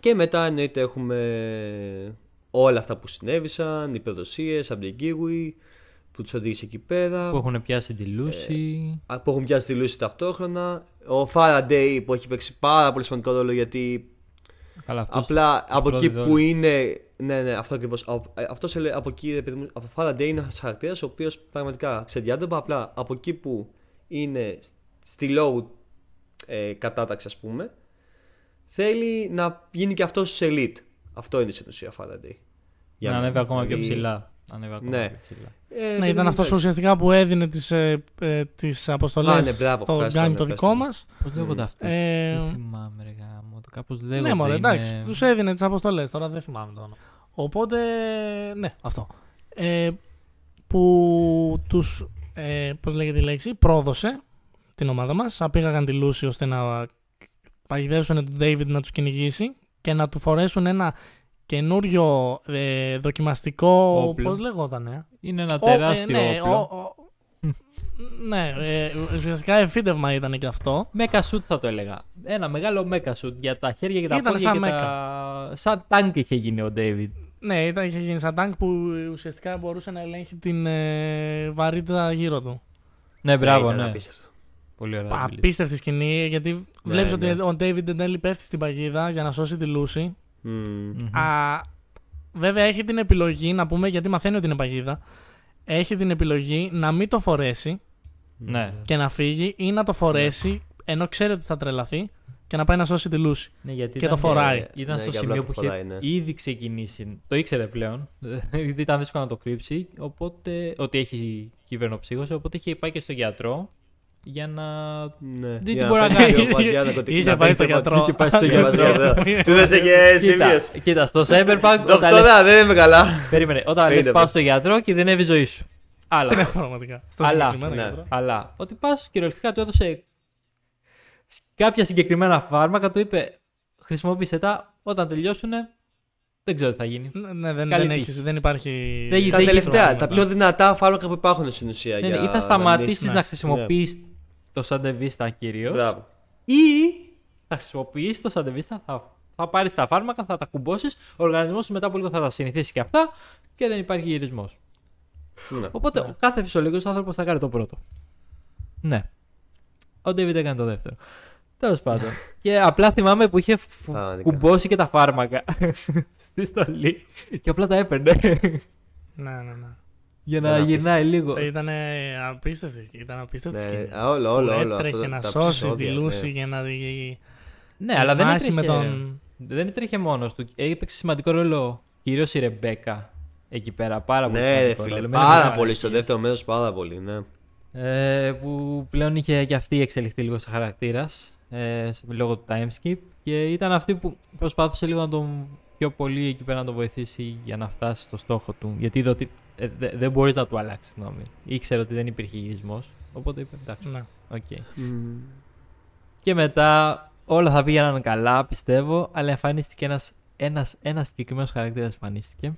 Και μετά εννοείται έχουμε όλα αυτά που συνέβησαν, οι προδοσίες από την Kiwi που τους οδήγησε εκεί πέρα. Που έχουν πιάσει τη Λούση. Α, που έχουν πιάσει τη Λούση ταυτόχρονα. Ο Faraday που έχει παίξει πάρα πολύ σημαντικό ρόλο γιατί Καλά, αυτός απλά τους από εκεί πρόδιδε που όλους. είναι. Ναι, ναι, αυτό ακριβώς. Αυτός από εκεί, ρε παιδί μου, ο Faraday είναι ένας χαρακτήρας ο οποίος πραγματικά ξεδιάντοπα. Απλά από εκεί που είναι στη low ε, κατάταξη, ας πούμε, θέλει να γίνει και αυτός σε elite. Αυτό είναι στην ουσία Faraday. Για Να μένα. ανέβει ακόμα πιο Δηλαδή, ψηλά. Ανέβει ακόμα Ναι. πιο ψηλά. Ε, ναι, παιδί ήταν μου, αυτός εντάξει. ουσιαστικά που έδινε τις ε, ε, τις αποστολές Α, ναι, μπράβο, στο ευχαριστώ, γκάγκ ναι, το δικό ευχαριστώ. μας. Πώς λέγονται αυτοί; Ε, Δεν θυμάμαι, ρε γαμώτο. κάπως λέγονται. ναι, μωρέ, εντάξει, είναι- τους έδινε τις αποστολές. Τώρα δεν θυμάμαι το όνομα. Οπότε, ναι, αυτό. Ε, που τους. Ε, Πώς λέγεται η λέξη, πρόδωσε την ομάδα μας. Απήγαγαν τη Λούση ώστε να παγιδεύσουν τον David να τους κυνηγήσει και να του φορέσουν ένα καινούριο ε, δοκιμαστικό. Όπλο. Πώς λεγόταν, ε; Είναι ένα Ο- ε, τεράστιο ναι, όπλο. ο- ο- ναι, ε, ουσιαστικά εφήντευμα ήταν και αυτό. Μέκα σουτ θα το έλεγα. Ένα μεγάλο μέκα σουτ για τα χέρια και τα Ήταν πόδια σαν και τα... Σαν τάγκ είχε γίνει ο Ντέιβιντ. Ναι, ήταν, είχε γίνει σαν τάγκ που ουσιαστικά μπορούσε να ελέγχει την ε, βαρύτητα γύρω του. Ναι, μπράβο, ήταν ναι. Απίστευτο. Πολύ ωραία. δουλειά. Απίστευτη σκηνή γιατί Ναι, βλέπεις ότι ναι. ο David εν τέλει πέφτει στην παγίδα για να σώσει τη Λούση. Μμμ. Μμμ. Α, βέβαια έχει την επιλογή να πούμε γιατί μαθαίνει ότι είναι παγίδα. Έχει την επιλογή να μην το φορέσει Ναι. και να φύγει ή να το φορέσει ενώ ξέρει ότι θα τρελαθεί και να πάει να σώσει τη Λούση. Ναι, γιατί Και ήταν, το φοράει. ε, Ήταν Ναι, στο και σημείο απλά που το είχε φοράει, ναι. ήδη ξεκινήσει. Το ήξερε πλέον. Γιατί ήταν δύσκολο να το κρύψει. Οπότε, ότι έχει κυβερνοψύχωση. Οπότε είχε πάει και στο γιατρό για να. Ναι. τι Για μπορεί να φέρει κάνει. πιο παγιά ναρκωτικά. Είχε Να πάει φέρει στο πιο γιατρό. παγιά- Είχε πάει στο Είχε πάει στο γιατρό. γιατρό. Του έδωσε και Κοίτα, σύμβιες. κοίτα, στο Cyberpunk. όταν λες- Δοκτώρα, δεν είμαι καλά. Περίμενε. Όταν λες Περίμενε. πάω στο γιατρό και δεν έβει η ζωή σου. Άλλα. Ναι, πραγματικά. Στο Αλλά, συγκεκριμένο ναι. γιατρό. Αλλά ότι πας κυριολεκτικά του έδωσε κάποια συγκεκριμένα φάρμακα, του είπε χρησιμοποίησε τα, όταν τελειώσουν δεν ξέρω τι θα γίνει. Ναι, ναι, δεν, Καλή δεν, τύχη. έχεις, δεν υπάρχει. Δεν- Τα δεν τελευταία, γίνεται τα το πιο δυνατά φάρμακα που υπάρχουν στην ουσία. Ναι, για ναι, ή θα να σταματήσει μιλήσεις. να χρησιμοποιεί το σαντεβίστα κυρίως, Μπράβο. ή θα χρησιμοποιήσεις το σαντεβίστα, θα, θα πάρεις τα φάρμακα, θα τα κουμπώσεις, ο οργανισμός σου μετά από λίγο θα τα συνηθίσει και αυτά και δεν υπάρχει γυρισμός. Ναι. Οπότε Ναι. ο κάθε φυσιολογικός άνθρωπος θα κάνει το πρώτο. Ναι. Ο David έκανε το δεύτερο. Τέλος πάντων. και απλά θυμάμαι που είχε φου- Πραγματικά. κουμπώσει και τα φάρμακα στη στολή και απλά τα έπαιρνε Ναι, ναι, ναι. Για Δεν να απίστευτο. γυρνάει λίγο. Ήταν απίστευτη. Ήταν απίστευτη Ναι, σκηνή. α, όλο, όλο, Που όλο. Έτρεχε αυτό, να τα σώσει τη επεισόδια, Λούση ναι. για να. δει- Ναι, αλλά δεν μάχη έτρεχε, με τον. δεν έτρεχε μόνος του. Έπαιξε σημαντικό ρόλο κυρίως η Ρεμπέκα εκεί πέρα. Πάρα πολύ Ναι, ρε σημαντικό φίλε, ρόλο. Εμένα πάρα μου πολύ. άρεσε. Στο δεύτερο μέρος πάρα πολύ, ναι. Ε, που πλέον είχε και αυτή εξελιχθεί λίγο σε χαρακτήρας ε, σε- λόγω του time skip και ήταν αυτή που προσπάθησε λίγο να τον πιο πολύ εκεί πέρα να τον βοηθήσει για να φτάσει στο στόχο του. Γιατί είδε ότι ε, δε- δεν μπορείς να του αλλάξεις γνώμη. Ήξερε ότι δεν υπήρχε γυρισμός. Οπότε είπε εντάξει, Ναι. οκ. Και μετά όλα θα πήγαιναν καλά, πιστεύω, αλλά εμφανίστηκε ένας, ένας, ένας συγκεκριμένος χαρακτήρας εμφανίστηκε.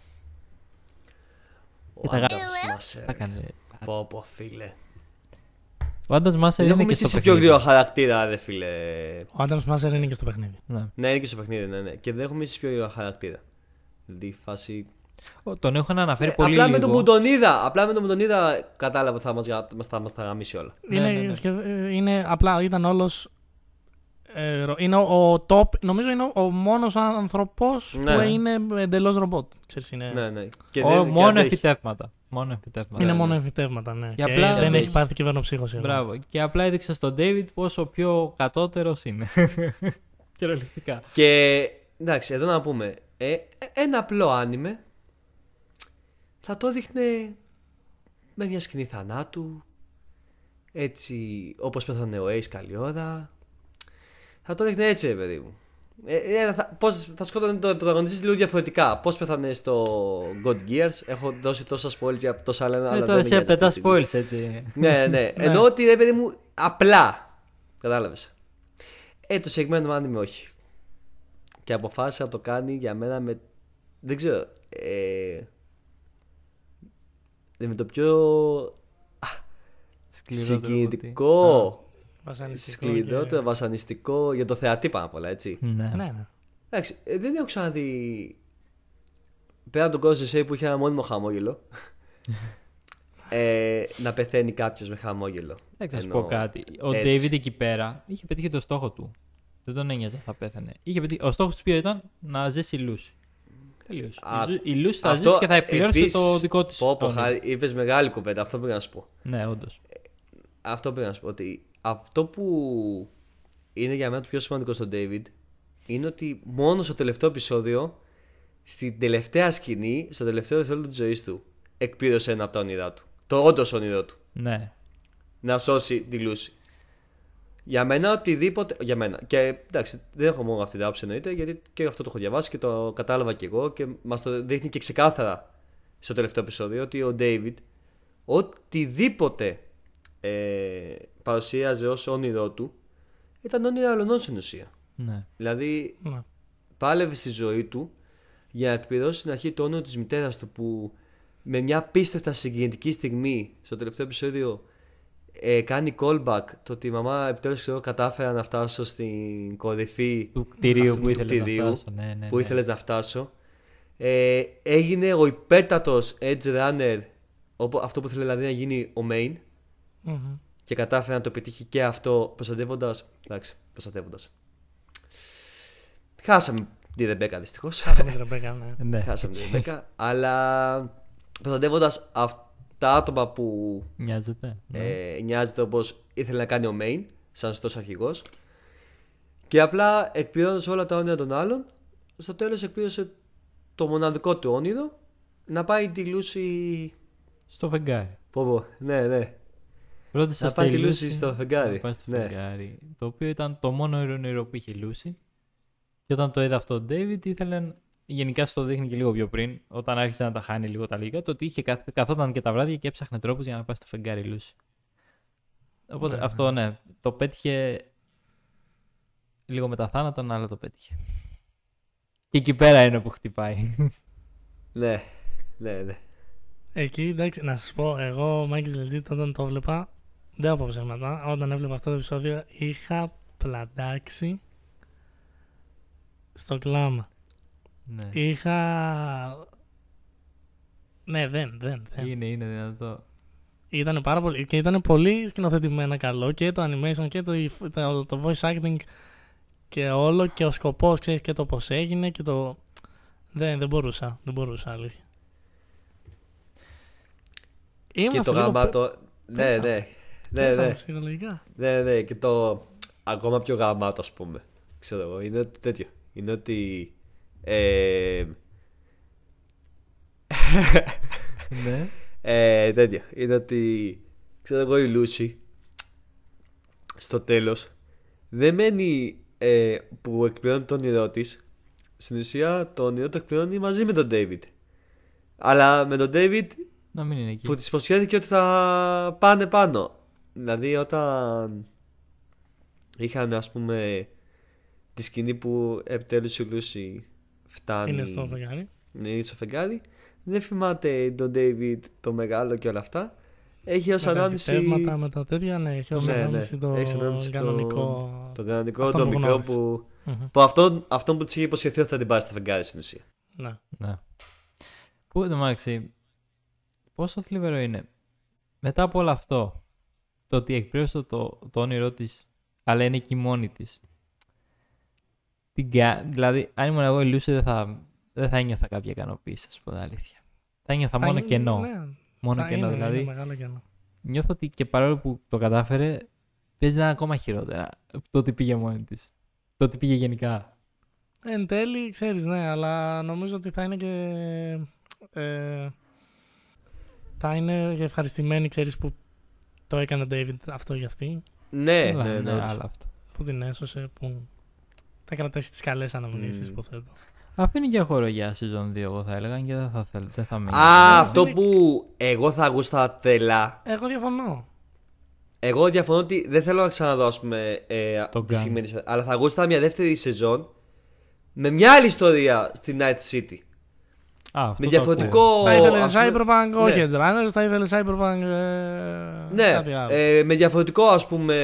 Ο Και τα γα- Άνταμς Μάσερ. Τα έκανε. Πω, πω, φίλε. Ο Άνταμς Μάσερ Δεν είναι έχω και στο μισήσει πιο παιχνίδι. γρήγορο χαρακτήρα, ρε φίλε. Ο Άνταμς Μάσερ είναι και στο παιχνίδι. Ναι. Ναι, είναι και στο παιχνίδι, ναι, ναι. Και δεν έχω μισήσει πιο γρήγορα χαρακτήρα. Δηλαδή, η φάση. Ο- Τον έχουν αναφέρει Ε, πολύ απλά λίγο. με το που τον είδα, απλά με το που τον είδα, κατάλαβα ότι θα μας, γα- μας, θα μας τα γαμίσει όλα. Ναι, είναι, ναι, ναι. σκεφ- ε, είναι απλά, ήταν όλος. Ε, ρο- είναι ο, ο top, νομίζω είναι ο, ο μόνος άνθρωπος Ναι. που είναι εντελώς ρομπότ. Ξέρεις, είναι Ναι, ναι. Και Ο- δεν- και μόνο αντέχει. εμφυτεύματα. Μόνο εμφυτεύματα. είναι ναι, μόνο ναι. εμφυτεύματα, ναι. Και Και, απλά δεν δεν έχει έχει- πάθει κυβερνοψύχωση. εδώ. Μπράβο. Και απλά έδειξε στον David πόσο πιο κατώτερος είναι. Κυριολεκτικά. Και εντάξει, εδώ να πούμε. Ε, ε, ένα απλό άνιμε θα το δείχνε με μια σκηνή θανάτου. Έτσι, όπως πέθανε ο Ace καλή ώρα. Θα το δείχνε έτσι, ρε παιδί μου. Ε, ε, θα, πώς, θα σκότωνε το πρωταγωνιστής λίγο διαφορετικά. Πώς πέθανε στο God Gears. Έχω δώσει τόσα spoilers για τόσα άλλα. Ε, αλλά τώρα δεν σε νοιάζει αυτή πετά τη στιγμή. spoils έτσι. Ναι, ναι. Ενώ ότι ρε παιδί μου απλά. Κατάλαβες. Ε, το συγκεκριμένο anime όχι. Και αποφάσισε να το κάνει για μένα με. Δεν ξέρω. Ε, με το πιο Σκληρότερο συγκινητικό, Βασανιστικό σκληρότερο, και- βασανιστικό για το θεατή πάνω απ' όλα, έτσι. Ναι. Ναι, ναι. Εντάξει, ε, δεν έχω ξαναδεί. Πέρα από τον Ghost που είχε ένα μόνιμο χαμόγελο. ε, να πεθαίνει κάποιος με χαμόγελο. Εντάξει, να σου Ενώ- πω κάτι. Ο έτσι. David εκεί πέρα είχε πετύχει το στόχο του. Δεν τον ένοιαζε, θα πέθανε. Είχε πετύχει... Ο στόχος του ποιο ήταν; Να ζήσει η Λούση. Τελείω. Α, Η Λούση θα Αυτό ζήσει και θα εκπληρώσει επίσης- το δικό της. Πω, πω, χάρη, είπες μεγάλη κουβέντα, αυτό πήγα να σου πω. Ναι, όντως. Αυτό πήγα να σου πω. Ότι αυτό που είναι για μένα το πιο σημαντικό στον David είναι ότι μόνο στο τελευταίο επεισόδιο, στην τελευταία σκηνή, στο τελευταίο δευτερόλεπτο της ζωής του, εκπλήρωσε ένα από τα όνειρά του. Το όντως όνειρό του. Ναι. Να σώσει τη Λούση. Για μένα οτιδήποτε. Για μένα. Και εντάξει, δεν έχω μόνο αυτή την άποψη εννοείται, γιατί και αυτό το έχω διαβάσει και το κατάλαβα κι εγώ και μας το δείχνει και ξεκάθαρα στο τελευταίο επεισόδιο ότι ο David οτιδήποτε ε, παρουσίαζε ως όνειρό του ήταν όνειρα αλλωνών στην ουσία. ναι. Δηλαδή Ναι. πάλευε στη ζωή του για να εκπληρώσει στην αρχή το όνειρο της μητέρας του που με μια πίστευτα συγκινητική στιγμή στο τελευταίο επεισόδιο ε, κάνει callback το ότι η μαμά επιτέλους ξέρω κατάφερα να φτάσω στην κορυφή Του κτηρίου αυτού που του ήθελες να κτηρίου φτάσω. Ναι, ναι, που ναι. ήθελες να φτάσω ε, έγινε ο υπέρτατος edge runner οπό- αυτό που ήθελε δηλαδή να γίνει ο main Μμμ. και κατάφερε να το πετύχει και αυτό προστατεύοντα. Εντάξει, προστατεύοντας. Χάσαμε τη Ρεμπέκα δυστυχώς. Χάσαμε τη Ρεμπέκα, ναι. Ναι. Χάσαμε τη Ρεμπέκα. αλλά προστατεύοντας αυτά άτομα που Νοιάζεται. Ναι. ε, νοιάζεται όπως ήθελε να κάνει ο Μέιν, σαν σωστός αρχηγός. Και απλά εκπληρώνοντας όλα τα όνειρα των άλλων, στο τέλος εκπλήρωσε το μοναδικό του όνειρο να πάει τη Λούση. Στο φεγγάρι. Πω, πω, ναι, ναι. Ρώτησα Να στη πάει τη Λούση Λούση στο φεγγάρι. Να πάει στο Ναι. φεγγάρι. Το οποίο ήταν το μόνο όνειρο που είχε η Λούση. Και όταν το είδε αυτό ο Ντέιβιτ, ήθελε. Γενικά στο δείχνει και λίγο πιο πριν, όταν άρχισε να τα χάνει λίγο τα λίγα, το ότι είχε καθ- καθόταν και τα βράδια και έψαχνε τρόπους για να πάει στο φεγγάρι η Λούση. Οπότε Ναι. αυτό ναι, το πέτυχε λίγο μετά θάνατον, αλλά το πέτυχε. Και εκεί πέρα είναι που χτυπάει. Ναι, ναι, ναι. Εκεί, εντάξει, να σας πω, εγώ, Μάικη Legit, όταν το έβλεπα, δεν από ψέματα, όταν έβλεπα αυτό το επεισόδιο, είχα πλαντάξει στο κλάμα. ναι. Είχα. Ναι, δεν, δεν. δεν. Είναι, είναι δυνατό. Ήταν πάρα πολύ. και ήταν πολύ σκηνοθετημένα καλό και το animation και το, το, το voice acting και όλο και ο σκοπός, ξέρεις και το πώς έγινε και το. Δεν, δεν μπορούσα. Δεν μπορούσα, αλήθεια. και Είμαστε το λίγο γαμάτο. Ναι, πέσαμε. ναι. Ναι, πέσαμε ναι. ψυχολογικά. Ναι, ναι, και το ακόμα πιο γαμάτο, ας πούμε. Ξέρω εγώ, είναι ότι τέτοιο. Είναι ότι. Ε, ναι. ε, τέτοιο. Είναι ότι. Ξέρω εγώ, η Λούση. Στο τέλος. Δεν μένει ε, που εκπληρώνει το όνειρό της. Στην ουσία το όνειρο το εκπληρώνει μαζί με τον David. Αλλά με τον David Να μην είναι εκεί. που της υποσχέθηκε ότι θα πάνε πάνω. Δηλαδή όταν είχαν ας πούμε τη σκηνή που επιτέλους η Λούση φτάνει Είναι στο φεγγάρι. ναι, είναι στο φεγγάρι δεν θυμάται τον David το μεγάλο και όλα αυτά έχει ως Με τα ανάμνηση εμφυτεύματα, με τα τέτοια, ναι, έχει ως Ναι, ναι. ανάμνηση το Έχει ως ανάμνηση το- κανονικό. τον κανονικό, Αυτό τον που μικρό γνώρισε. που, Μμμ. που αυτόν, αυτόν που της είχε υποσχεθεί ότι θα την πάρει στο φεγγάρι στην ουσία. Ναι. Ναι. Που εντάξει, πόσο θλιβερό είναι. Μετά από όλο αυτό, το ότι εκπλήρωσε το, το όνειρό της, αλλά είναι εκεί μόνη της. Δηλαδή, αν ήμουν εγώ η Λούση, δεν θα, δεν θα ένιωθα κάποια ικανοποίηση, ας πω την αλήθεια. Θα ένιωθα μόνο είναι- κενό. ναι, μόνο θα κενό. είναι, δηλαδή, είναι μεγάλο κενό. νιώθω ότι και παρόλο που το κατάφερε, παίζει να είναι ακόμα χειρότερα. Το ότι πήγε μόνη της. Το ότι πήγε γενικά. Εν τέλει, ξέρεις, ναι, αλλά νομίζω ότι θα είναι και... Ε, θα είναι και ευχαριστημένοι, ξέρεις, που το έκανε ο David αυτό για αυτή, Ναι, Αλλά, ναι, ναι. όντως. άλλο αυτό. που την έσωσε, που θα κρατήσει τις καλές αναμνήσεις, Μμ. υποθέτω. Αφήνει και χώρο για season 2, εγώ θα έλεγα, και δεν θα, θέλ, δεν θα μείνει. Α, Ναι, αυτό είναι- που εγώ θα γούστα τελά Εγώ διαφωνώ. Εγώ διαφωνώ ότι δεν θέλω να ξαναδώ ας πούμε, ε, Το τη Gun. σημερινή σεζόν, Αλλά θα γούστα μια δεύτερη σεζόν με μια άλλη ιστορία στη Night City. Α, αυτό με το διαφορετικό. ακούω. Θα ήθελες ας πούμε- Cyberpunk, όχι ναι. Edge Runners, θα ήθελες Cyberpunk ε, Ναι, κάτι άλλο. ε, με διαφορετικό ας πούμε.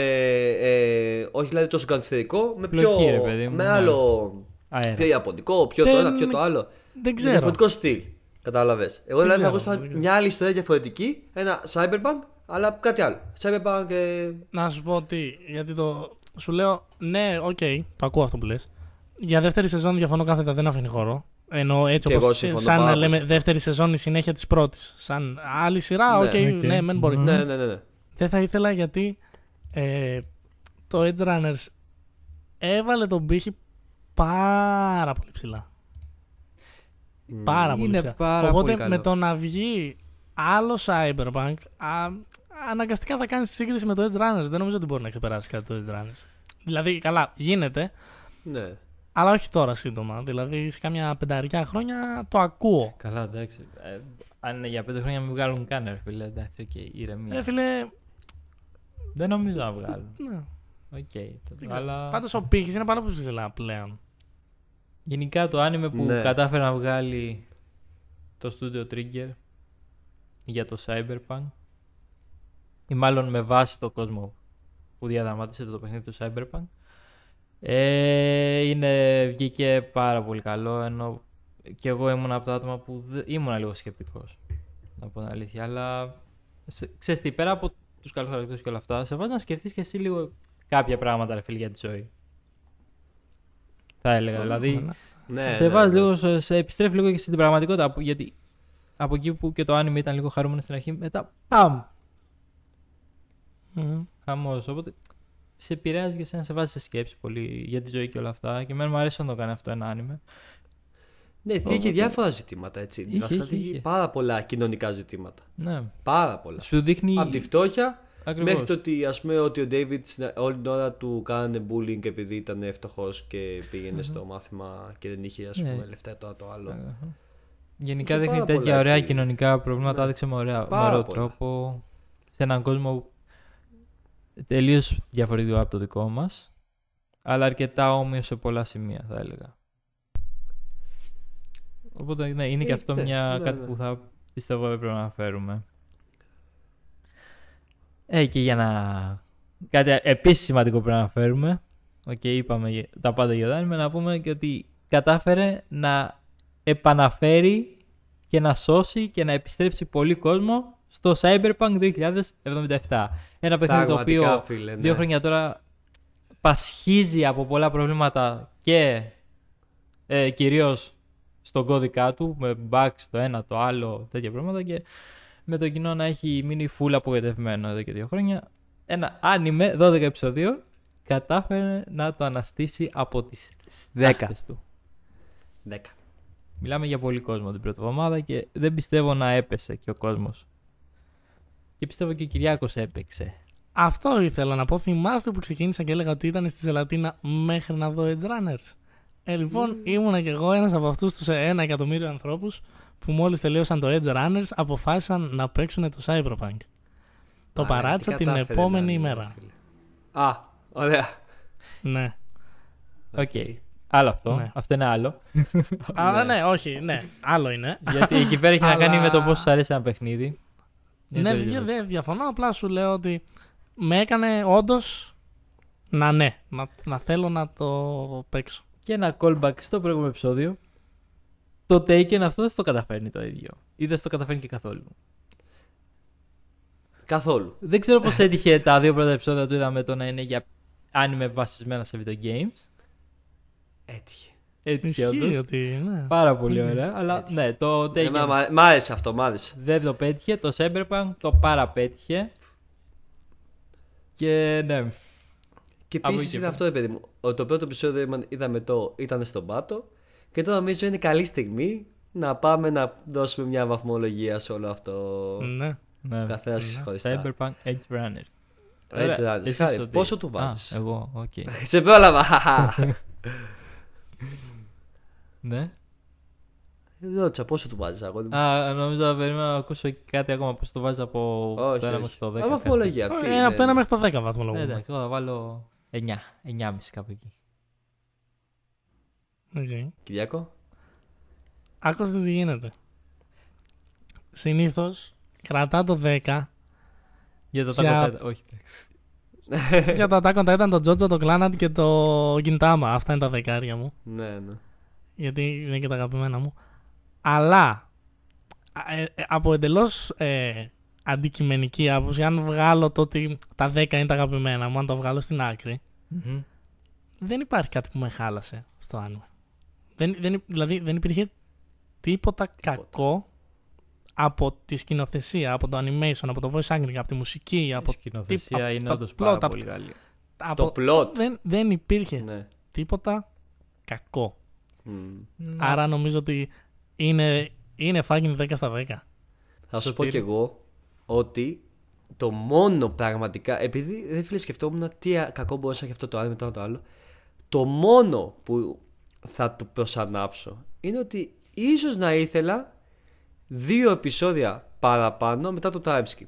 Ε, όχι δηλαδή τόσο γκαγκστερικό. Με πιο. Πλοκή, ρε παιδί μου, με ναι. άλλο. Αέρα. Πιο ιαπωνικό, πιο το Δεν- ένα, πιο το άλλο. Δεν Με ξέρω. διαφορετικό στυλ. Κατάλαβες. Εγώ δηλαδή θα ξέρω, γούστα δεν ξέρω. μια άλλη ιστορία διαφορετική. Ένα Cyberpunk, αλλά κάτι άλλο. Cyberpunk. Ε, Να σου πω τι, γιατί το. Σου λέω, ναι, οκ, το ακούω αυτό που λες. Για δεύτερη σεζόν διαφωνώ κάθετα, δεν αφήνει χώρο. Ενώ έτσι Και εγώ όπως συμφωνώ σαν πάρα να πολύ λέμε σε αυτό. δεύτερη σεζόν η συνέχεια της πρώτης. Σαν άλλη σειρά, Ναι, οκ, οκ. ναι, μεν μπορεί. Μμμ. ναι, ναι, ναι. ναι. Δεν θα ήθελα γιατί ε, το Edge Runners έβαλε τον πήχη πάρα πολύ ψηλά. Πάρα πολύ Είναι ψηλά. πάρα Οπότε πολύ καλό. με το να βγει άλλο Cyberpunk, α, αναγκαστικά θα κάνεις σύγκριση με το Edge Runners. Δεν νομίζω ότι μπορεί να ξεπεράσει κάτι το Edge Runners. Δηλαδή, καλά, γίνεται, ναι. Αλλά όχι τώρα σύντομα. Δηλαδή, σε κάμια πενταριά χρόνια το ακούω. Καλά, εντάξει. Ε, αν είναι για πέντε χρόνια μην βγάλουν καν, ρε φίλε. Εντάξει, οκ, ηρεμία. Ε, φίλε, Δεν νομίζω να βγάλουν. ναι. Οκ. το- δεν ξέρω. αλλά Πάντως ο πήχης είναι πάρα πολύ ψηλά πλέον. γενικά το άνιμε που Ναι. κατάφερε να βγάλει το Studio Trigger για το Cyberpunk ή μάλλον με βάση το κόσμο που διαδραμάτισε το παιχνίδι του Cyberpunk ε, είναι, βγήκε πάρα πολύ καλό ενώ και εγώ ήμουν από τα άτομα που δε- ήμουν λίγο σκεπτικός να πω την αλήθεια αλλά σε- ξέρεις τι πέρα από τους καλούς χαρακτήρες και όλα αυτά, σε βάζει να σκεφτείς και εσύ λίγο κάποια πράγματα ρε φίλε για τη ζωή. Θα έλεγα. δηλαδή, Ναι, σε ναι, βάζει ναι. λίγο, σε, σε επιστρέφει λίγο και στην πραγματικότητα. από- Γιατί από εκεί που και το άνιμο ήταν λίγο χαρούμενος στην αρχή, μετά παμ! Μμμ. Χαμός. Οπότε σε επηρεάζει και εσένα, σε βάζει σε σκέψη πολύ για τη ζωή και όλα αυτά. Και εμένα μου αρέσει να το κάνει αυτό ένα άνιμε. Ναι, θίγει και διάφορα ζητήματα έτσι. Είχε, Βασικά είχε, θίγει είχε. πάρα πολλά κοινωνικά ζητήματα. Ναι. Πάρα πολλά. Σου δείχνει. Από τη φτώχεια Ακριβώς. μέχρι το ότι, ας πούμε, ότι ο David στην- όλη την ώρα του κάνανε bullying επειδή ήταν φτωχό και πήγαινε στο μάθημα και δεν είχε ας Ναι. πούμε, λεφτά το, το άλλο. Αχα. Γενικά Είχε δείχνει πάρα τέτοια πολλά, ωραία έτσι. κοινωνικά προβλήματα, Ναι. έδειξε με, ωραία, με Πάρα ωραίο πολλά. τρόπο. Σε έναν κόσμο τελείως διαφορετικό από το δικό μας. Αλλά αρκετά όμοιο σε πολλά σημεία, θα έλεγα. Οπότε ναι, είναι και Ε, αυτό ναι, μια, ναι, κάτι ναι. που θα πιστεύω έπρεπε να αναφέρουμε. Ε, και για να. Κάτι επίσης σημαντικό πρέπει να αναφέρουμε. Οκ, είπαμε για- τα πάντα για το anime, να πούμε και ότι κατάφερε να επαναφέρει και να σώσει και να επιστρέψει πολύ κόσμο στο Cyberpunk 2077. Ένα παιχνίδι το οποίο Πραγματικά, φίλε, ναι. δύο χρόνια τώρα πασχίζει από πολλά προβλήματα και ε, κυρίως στον κώδικα του με bugs το ένα το άλλο τέτοια πράγματα και με το κοινό να έχει μείνει full απογοητευμένο εδώ και δύο χρόνια ένα άνιμε 12 επεισοδίων κατάφερε να το αναστήσει από τις 10 του. 10. Μιλάμε για πολύ κόσμο την πρώτη εβδομάδα και δεν πιστεύω να έπεσε και ο κόσμος. Και πιστεύω και ο Κυριάκος έπαιξε. Αυτό ήθελα να πω. Θυμάστε που ξεκίνησα και έλεγα ότι ήταν στη Ζελατίνα μέχρι να δω Edge Runners. Ε, λοιπόν, ήμουνα κι εγώ ένας από αυτούς τους ένα εκατομμύριο ανθρώπους που μόλις τελείωσαν το Edge Runners αποφάσισαν να παίξουν το Cyberpunk. Το Α, παράτησα τι την κατάφερε επόμενη να είναι, ημέρα. φίλε. Α, ωραία. Ναι. Οκ. Άλλο αυτό. Ναι. Αυτό είναι άλλο. Αλλά ναι, όχι, ναι. Άλλο είναι. Γιατί εκεί πέρα έχει να κάνει Αλλά- με το πώς σου αρέσει ένα παιχνίδι. Είναι ναι, το ίδιο. δεν δεν διαφωνώ. Απλά σου λέω ότι με έκανε όντως να ναι, να, να θέλω να το παίξω. Και ένα callback στο προηγούμενο επεισόδιο. Το Tekken αυτό δεν στο καταφέρνει το ίδιο. Ή δεν στο καταφέρνει και καθόλου. Καθόλου. Δεν ξέρω πώς έτυχε τα δύο πρώτα επεισόδια του είδαμε το να είναι για anime βασισμένα σε video games. Έτυχε. Έτυχε Ισχύει όντως. ότι. Ναι. Πάρα πολύ Οκ. ωραία. Αλλά Έτυχε. ναι, το Ε, Tekken μα- μα- Μ' άρεσε αυτό, μ' άρεσε. δεν το πέτυχε. Το Cyberpunk το παραπέτυχε. Και ναι. Και Από εκεί επίσης και είναι πέρα. αυτό, ρε παιδί μου. Ο- Το πρώτο επεισόδιο είπα- είδαμε το ήταν στον πάτο. Και τώρα νομίζω είναι καλή στιγμή να πάμε να δώσουμε μια βαθμολογία σε όλο αυτό. ναι. ναι. Ο καθένας ξεχωριστά. Cyberpunk Edge Runner. Έτσι, Ωραία. Runners. Εσείς Χάρη, ότι- πόσο του Α, βάζεις; εγώ, οκ. Σε πρόλαβα. ναι. Ρώτησα πόσο του βάζεις, αγόρι μου; Α, νομίζω να περιμένω να ακούσω κάτι ακόμα. Πώς το βάζεις από Όχι, το 1 όχι. μέχρι το 10. Α, βαθμολογία. τι Ε, από το 1 είναι. μέχρι το 10 Ναι, βαθμολογούμε. εντάξει, εγώ θα βάλω 9. 9,5 κάπου εκεί. Οκ. Κυριάκο. Άκουστε τι γίνεται. Συνήθως κρατάω το 10 Για το Για- Attack on Titan. Όχι, εντάξει. για το Attack on Titan, το Jojo, το Clannad και το Gintama. Αυτά είναι τα δεκάρια μου. Ναι, ναι. Γιατί είναι και τα αγαπημένα μου. Αλλά ε, ε, από εντελώς ε, αντικειμενική άποψη, αν βγάλω το ότι τα 10 είναι τα αγαπημένα μου, αν το βγάλω στην άκρη, Μμμ. δεν υπάρχει κάτι που με χάλασε στο άνοιγμα. Δεν, δεν, δηλαδή δεν υπήρχε τίποτα κακό από τη σκηνοθεσία, από το animation, από το voice acting, από τη μουσική, Η από, σκηνοθεσία από είναι τα όντως plot, πάρα από- πολύ καλή. από... Το plot. Δεν, δεν υπήρχε Ναι. τίποτα κακό. Μμ. Άρα νομίζω ότι είναι, είναι fucking 10 στα 10. Θα σου πω Σωτήρη. κι εγώ ότι το μόνο πραγματικά. Επειδή δεν φίλε σκεφτόμουν τι α- κακό μπορούσε να έχει αυτό το άλλο μετά το άλλο. Το μόνο που θα του προσάψω είναι ότι ίσως να ήθελα δύο επεισόδια παραπάνω μετά το time skip.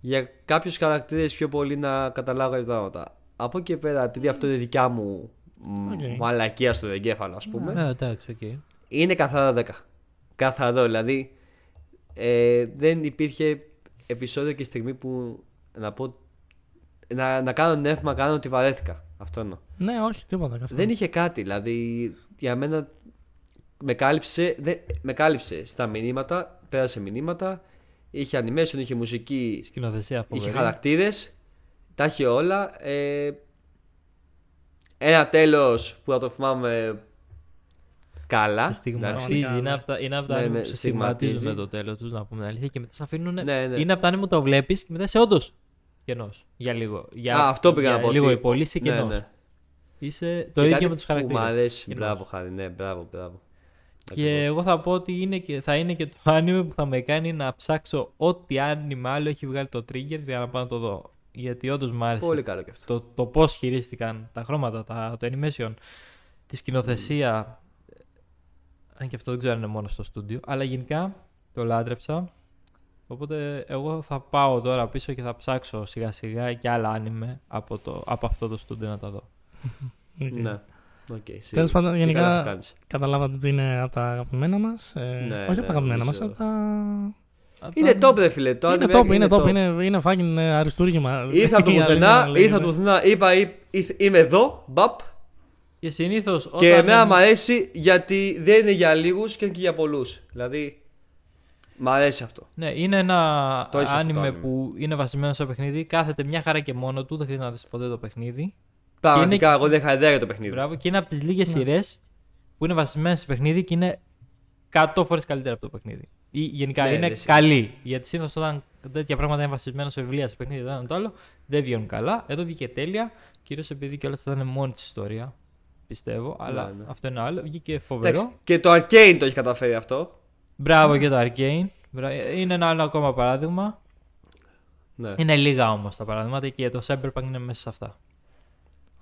Για κάποιους χαρακτήρες πιο πολύ να καταλάβω κάποια πράγματα. Από εκεί και πέρα, επειδή αυτό είναι δικιά μου μ, Οκ. μαλακία στο εγκέφαλο, ας πούμε. Ε, εντάξει, οκ. Είναι καθαρό 10. Καθαρό, δηλαδή ε, δεν υπήρχε επεισόδιο και στιγμή που να πω να, να κάνω νεύμα, κάνω ότι βαρέθηκα. Αυτό εννοώ. Ναι, όχι, τίποτα. Καθόλου. Δεν είχε κάτι, δηλαδή για μένα με κάλυψε, δεν, με κάλυψε στα μηνύματα, πέρασε μηνύματα, Είχε animation, είχε μουσική, Σκηνοθεσία φοβερή. είχε χαρακτήρες. Τα είχε όλα. Ε, ένα τέλος που θα το θυμάμαι καλά. Σε στιγματίζει. Πραγματικά, Είναι ναι. από τα, είναι από τα Ναι, άνευ ναι, που σε στιγματίζουν στιγματίζει. το τέλος τους, να πούμε την αλήθεια. Και μετά σε αφήνουν. Ναι, ναι. Είναι από τα άνευ που το βλέπεις και μετά είσαι όντως κενός. Για λίγο. Για, Α, αυτό πήγα για να πω. Λίγο ότι- υπόλοιπη είσαι Ναι, κενός. ναι. Είσαι το Και ίδιο κάτι με τους Που μου χαρακτήρε. αρέσει. Μπράβο, χάρη. Ναι, μπράβο, μπράβο. Και Ακριβώς. εγώ θα πω ότι είναι και, θα είναι και το άνιμε που θα με κάνει να ψάξω ό,τι άνιμε άλλο έχει βγάλει το Trigger για να πάω να το δω. Γιατί όντως μου άρεσε Πολύ καλό και αυτό. το, το πώς χειρίστηκαν τα χρώματα, τα, το animation, τη σκηνοθεσία. Αν και αυτό δεν ξέρω αν είναι μόνο στο στούντιο. Αλλά γενικά το λάτρεψα. Οπότε εγώ θα πάω τώρα πίσω και θα ψάξω σιγά σιγά και άλλα άνιμε από, το, από αυτό το στούντιο να τα δω. Οκ. Ναι. Οκ, Τέλος σίγουρα. πάντων, Και γενικά καλά που κάνεις. καταλάβατε ότι είναι από τα αγαπημένα μας. Ε, Ναι, όχι ναι, από τα αγαπημένα μας, νομίζω. από τα. Είναι top, ρε φίλε. Το είναι anime top, είναι top, top. είναι, είναι fucking ε, αριστούργημα. Ήρθε απ' το Η αλήθεια πουθενά, να λέγεται. ήρθε απ' το πουθενά. Είπα, «Εί- ήρθ- είμαι εδώ, μπαπ. Και συνήθως όταν. Και εμένα μου αρέσει γιατί δεν είναι για λίγους και είναι και για πολλούς. Δηλαδή, μ' αρέσει αυτό. Ναι, είναι ένα Το έχει αυτό το άνιμε άνιμε. που είναι βασισμένο στο παιχνίδι. Κάθεται μια χαρά και μόνο του, δεν χρειάζεται να δεις ποτέ το παιχνίδι. Πραγματικά, εγώ δεν είχα ιδέα για το παιχνίδι. Μπράβο, και είναι από τις λίγες Ναι. σειρές που είναι βασισμένες στο παιχνίδι και είναι 100 φορές καλύτερα από το παιχνίδι. Ή γενικά Ναι, είναι δεν σημαίνει. καλή. Γιατί συνήθως όταν τέτοια πράγματα είναι βασισμένα σε βιβλία, σε παιχνίδι, το ένα το άλλο, δεν βγαίνουν καλά. Εδώ βγήκε τέλεια, κυρίως επειδή κιόλας ήταν μόνη της ιστορία. Πιστεύω, αλλά ναι. αυτό είναι άλλο. Βγήκε φοβερό. Εντάξει, και το Arcane το έχει καταφέρει αυτό. Μπράβο και το Arcane. Μπρα- Είναι ένα άλλο ακόμα παράδειγμα. Ναι. Είναι λίγα όμως τα παραδείγματα και το Cyberpunk είναι μέσα σε αυτά.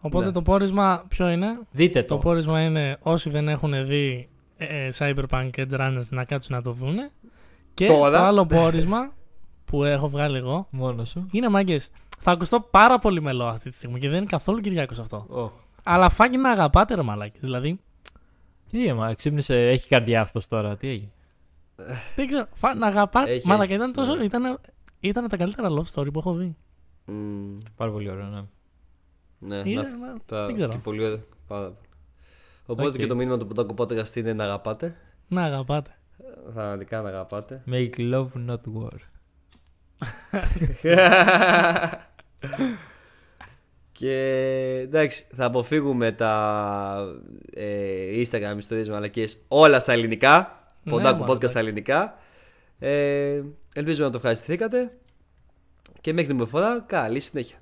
Οπότε Ναι. το πόρισμα ποιο είναι; Δείτε Το το. πόρισμα είναι όσοι δεν έχουν δει ε, ε, Cyberpunk Edge Runners να κάτσουν να το δούνε. Και Τώρα. το άλλο πόρισμα που έχω βγάλει εγώ Μόνος σου. είναι μάγκες. Θα ακουστώ πάρα πολύ μελό αυτή τη στιγμή και δεν είναι καθόλου Κυριάκο αυτό. Oh. Αλλά φάγει να αγαπάτε ρε μαλάκι. Δηλαδή, Τι έμα, ξύπνησε, έχει καρδιά αυτός τώρα. Τι έγινε; δεν ξέρω. Φα, να αγαπάτε. Έχει, Μαλάκι, έχει, ήταν, τόσο, ναι. ήταν, ήταν τα καλύτερα love story που έχω δει. Μμμ, Πάρα πολύ ωραίο, ναι. Ναι, Είναι, να- μα- πάρα- δεν ξέρω. και πολύ ωραίο. Πάρα πολύ. Οπότε Οκ. και το μήνυμα του Ποντάκου Podcast είναι να αγαπάτε. Να αγαπάτε. Πραγματικά να αγαπάτε. Make love not war. και εντάξει, θα αποφύγουμε τα ε, Instagram ιστορίες μαλακίες όλα στα ελληνικά. Ναι, Ποντάκου μωρέ, podcast στα ελληνικά. Ε, ελπίζω να το ευχαριστηθήκατε. Και μέχρι την επόμενη φορά, καλή συνέχεια.